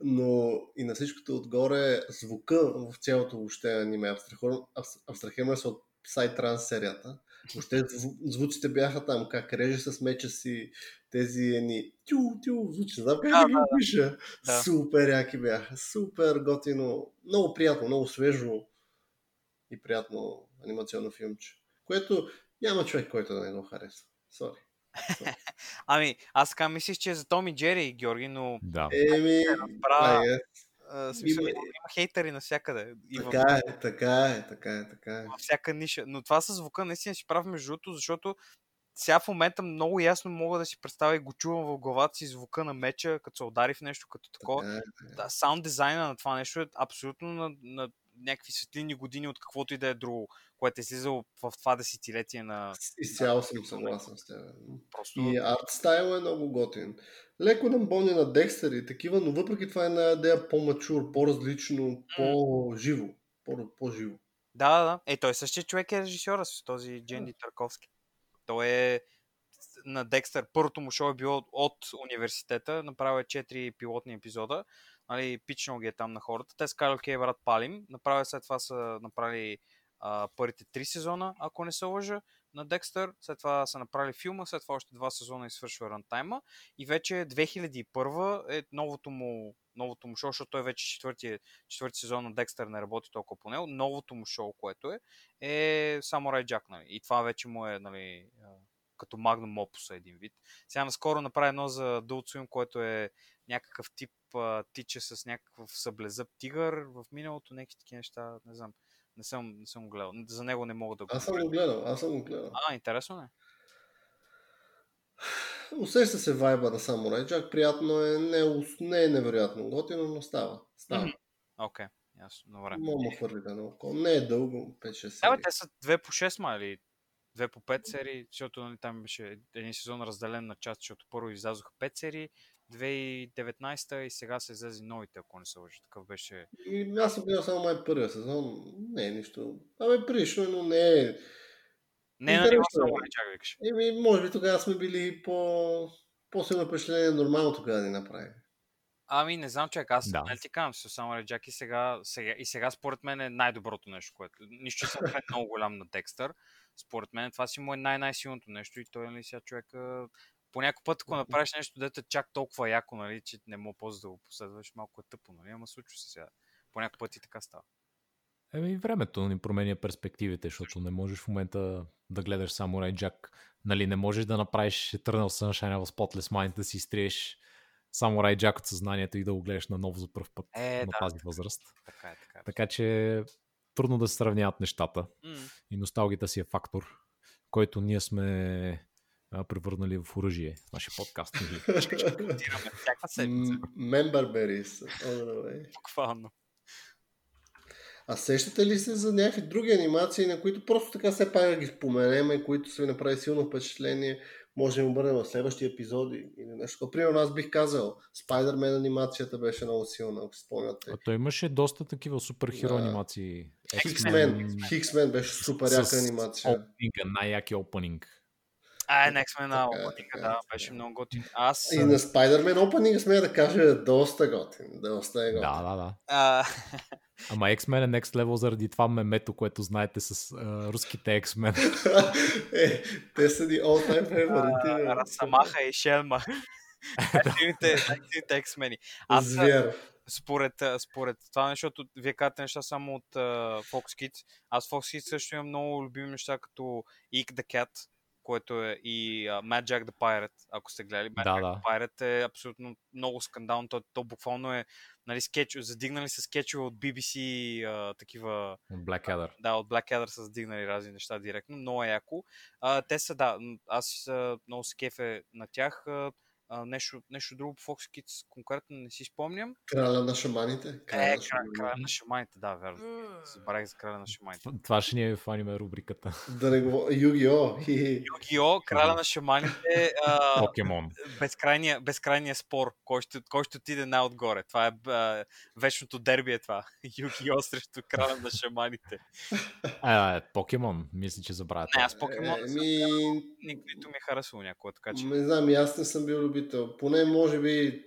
Но и на всичкото отгоре звука в цялото въобще аниме. Абстрахираме се от Psytrance серията. Въобще звуците бяха там, как реже с меча си, тези едни тю, тю, звучи, знам как да, да ги пиша. Да. Супер яки бяха, супер готино, много приятно, много свежо и приятно анимационно филмче. Което няма човек, който да не го харесва. Сори. ами, аз така мислих, че е за Томи Джери и Георги, но... Да. Еми, разбра... Uh, смисъл, има... има хейтери навсякъде. И така е, така е, така е, така е. Във всяка ниша. Но това с звука наистина си прав между другото, защото сега в момента много ясно мога да си представя и го чувам в главата си звука на меча, като се удари в нещо като такова. Така е, така е. Да, саунд дизайна на това нещо е абсолютно на, на някакви светлини години от каквото и да е друго, което е излизало в това десетилетие на... Изцяло съм съгласен с теб. Просто... И арт стайл е много готин. Леко нам боня на Декстър и такива, но въпреки това е на идея по-мачур, по-различно, по-живо. По-живо. Да, да, Е, той същия човек е режисьора с този Дженди да. Тарковски. Той е на Декстър. Първото му шоу е било от университета. Направил е 4 пилотни епизода нали, пичнал ги е там на хората. Те са казали, окей, брат, палим. Направили след това са направили а, първите три сезона, ако не се лъжа, на Декстър. След това са направили филма, след това още два сезона и свършва рантайма. И вече 2001 е новото му, новото му шоу, защото той вече четвърти, четвърти сезон на Декстър не работи толкова по него. Новото му шоу, което е, е Samurai Jack. Нали. И това вече му е нали, като Magnum Opus един вид. Сега наскоро направи едно за Adult което е някакъв тип а, тича с някакъв съблезъб тигър в миналото, някакви такива неща, не знам. Не съм, не съм гледал. За него не мога да го Аз съм го гледал, аз съм го гледал. А, интересно е. Усеща се вайба на Samurai Jack, приятно е, не, не е невероятно готино, но става. Става. Окей, okay. ясно, добре. Мога му хвърли да наоколо. Не е дълго, 5-6 серии. Да, те са 2 по 6 ма или 2 по 5 серии, защото нали, там беше един сезон разделен на част, защото първо излязоха 5 серии, 2019 и сега се излезе новите, ако не се лъжи. Такъв беше... И аз съм гледал само май първия сезон. Не е нищо. Абе, прилично, но не е... Не е на ниво само не чак викаш. Еми, може би тогава сме били по... по-силно впечатление нормално тогава да ни направи. Ами, не знам, човек, аз да. не ти казвам, с само Джак и сега, сега, и сега според мен е най-доброто нещо, което... Нищо съм много голям на Декстър. Според мен това си му е най-най-силното нещо и той, нали, сега човека по някой път, ако направиш нещо, дете чак толкова яко, нали, че не мога после да го последваш, малко е тъпо, нали, ама случва се сега. По някой път и така става. Еми и времето ни променя перспективите, защото не можеш в момента да гледаш само Jack. Нали, не можеш да направиш Eternal Sunshine в Spotless Mind, да си изтриеш само Jack от съзнанието и да го гледаш наново за първ път Е, на да, тази възраст. Така е, така е. Така че трудно да се сравняват нещата. М, И носталгията си е фактор, който ние сме а, превърнали в оръжие в нашия подкаст. всяка седмица, буквално. А сещате ли се за някакви други анимации, на които просто така все пак да ги споменеме, които са ви направи силно впечатление, може да им обърнем в следващи епизоди или нещо. Примерно аз бих казал, Spider-Man анимацията беше много силна, ако спомняте. А той имаше доста такива суперхеро Да. анимации. Хиксмен, Хиксмен беше супер яка анимация. Опенинга, най-яки опенинг. А, е, Next Man е, е, да, така беше е. много готин. Аз... И на Spider-Man Opening смея да кажа е доста готин. Доста е готин. Да, да, да. А, Ама X-Men е next level заради това мемето, което знаете с а, руските X-Men. е, те са ни all time favorite. Расамаха и Шелма. Най-силните X-мени. Аз според, според това, защото вие казвате неща само от а, Fox Kids. Аз Fox Kids също имам много любими неща, като Eek the Cat, което е и а, Mad Jack the Pirate, ако сте гледали. Mad Да, Jack да. the Pirate е абсолютно много скандално. То, то буквално е нали, скетч, задигнали са скетчове от BBC, а, такива От Blackadder. да, от Blackadder са задигнали разни неща директно. Много е яко. А, те са, да, аз а, много се кефе на тях. А, а, нещо, нещо друго по Fox Kids конкретно не си спомням. Краля на шаманите. Е, на шаманите. края на шаманите, да, верно. Забравих за краля на шаманите. Това- ще ни е в аниме рубриката. Да не го... Юги-О. Югио, краля на шаманите, а, Покемон. безкрайния, безкрайния спор, кой ще, кой ще отиде най-отгоре. Това е а, вечното дерби е това. Югио срещу краля на шаманите. А, е, Покемон, мисля, че забравя. Не, аз покемон Е, съм ми, ник- нито ми е харесало някога, така че... не знам, и аз не съм бил любител. Поне може би,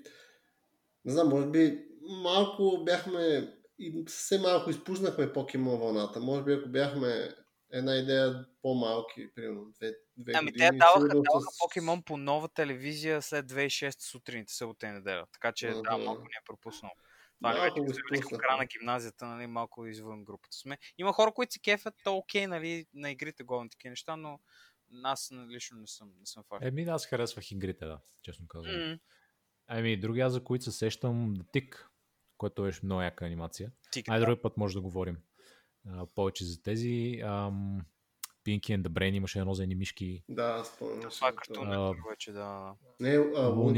не знам, може би малко бяхме, и съвсем малко изпуснахме покемон вълната. Може би ако бяхме една идея по-малки, примерно две, две Ами години. те даваха, даваха с- покемон по нова телевизия след 2006 сутринта, събота и неделя. Така че да, Ага. малко ни е пропуснал. Това Малко вече го като в изпуснахме. края на гимназията, нали, малко извън групата сме. Има хора, които се кефят, то окей, нали, на игрите главни такива неща, но аз лично не съм, не съм факт. Еми, аз харесвах игрите, да, честно казвам. М, Ами, другия, за които се сещам, Тик, което беше много яка анимация. Тик, Най да. други път може да говорим а, повече за тези. Ам, Pinky and the Brain имаше едно за едни мишки. Да, спомням. Това е картун, вече да... Не,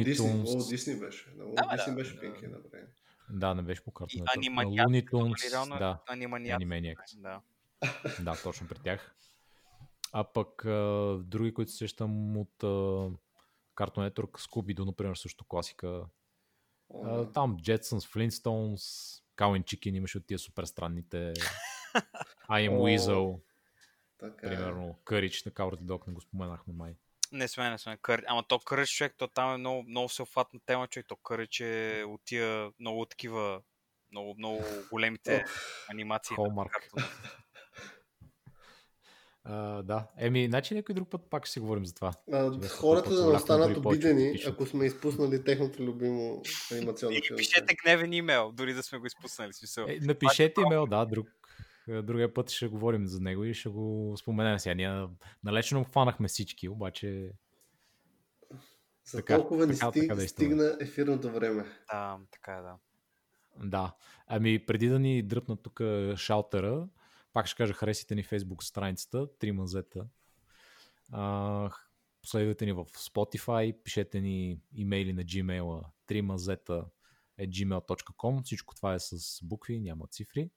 Дисни. Tunes. Уолт Дисни беше. На Уолт Да, бе, Дисни да. беше Пинки направи. Да, не беше по И картунета. аниманият, Looney като Tunes, нали, реално е да. Да. Да, точно при тях. А пък а, други, които се сещам от а, Cartoon Network, Scooby-Doo, например, също класика. А, там Jetsons, Flintstones, Cow and Chicken имаше от тия супер странните. I am Weasel, Така е. примерно. Courage, на Cowardly Dog, не го споменахме май. Не сме, не сме. Кър... Ама то Къръч, човек, то там е много, много всеобхватна тема, човек. То Къръч е от тия много такива, много, много големите анимации. на Hallmark. А, да. Еми, значи някой друг път пак ще си говорим за това. А, хората да не останат обидени, ако сме изпуснали техното любимо анимационно филм. пишете гневен имейл, дори да сме го изпуснали. Смисъл. Е, напишете имейл, да, друг, е, другия път ще говорим за него и ще го споменем сега. Ние налечно хванахме всички, обаче За Така, толкова ни така, стиг, така действаме. стигна ефирното време. Да, така е, да. Да. Ами преди да ни дръпнат тук шалтера, пак ще кажа, харесайте ни Facebook страницата, три мазета. Последвайте ни в Spotify, пишете ни имейли на Gmail, три мазета е gmail.com. Всичко това е с букви, няма цифри.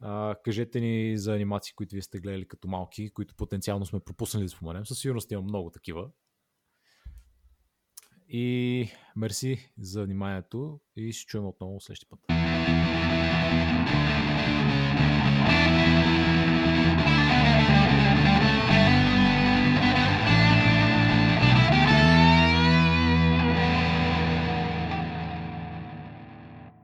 А, кажете ни за анимации, които вие сте гледали като малки, които потенциално сме пропуснали да споменем. Със сигурност има много такива. И мерси за вниманието и ще чуем отново следващия път.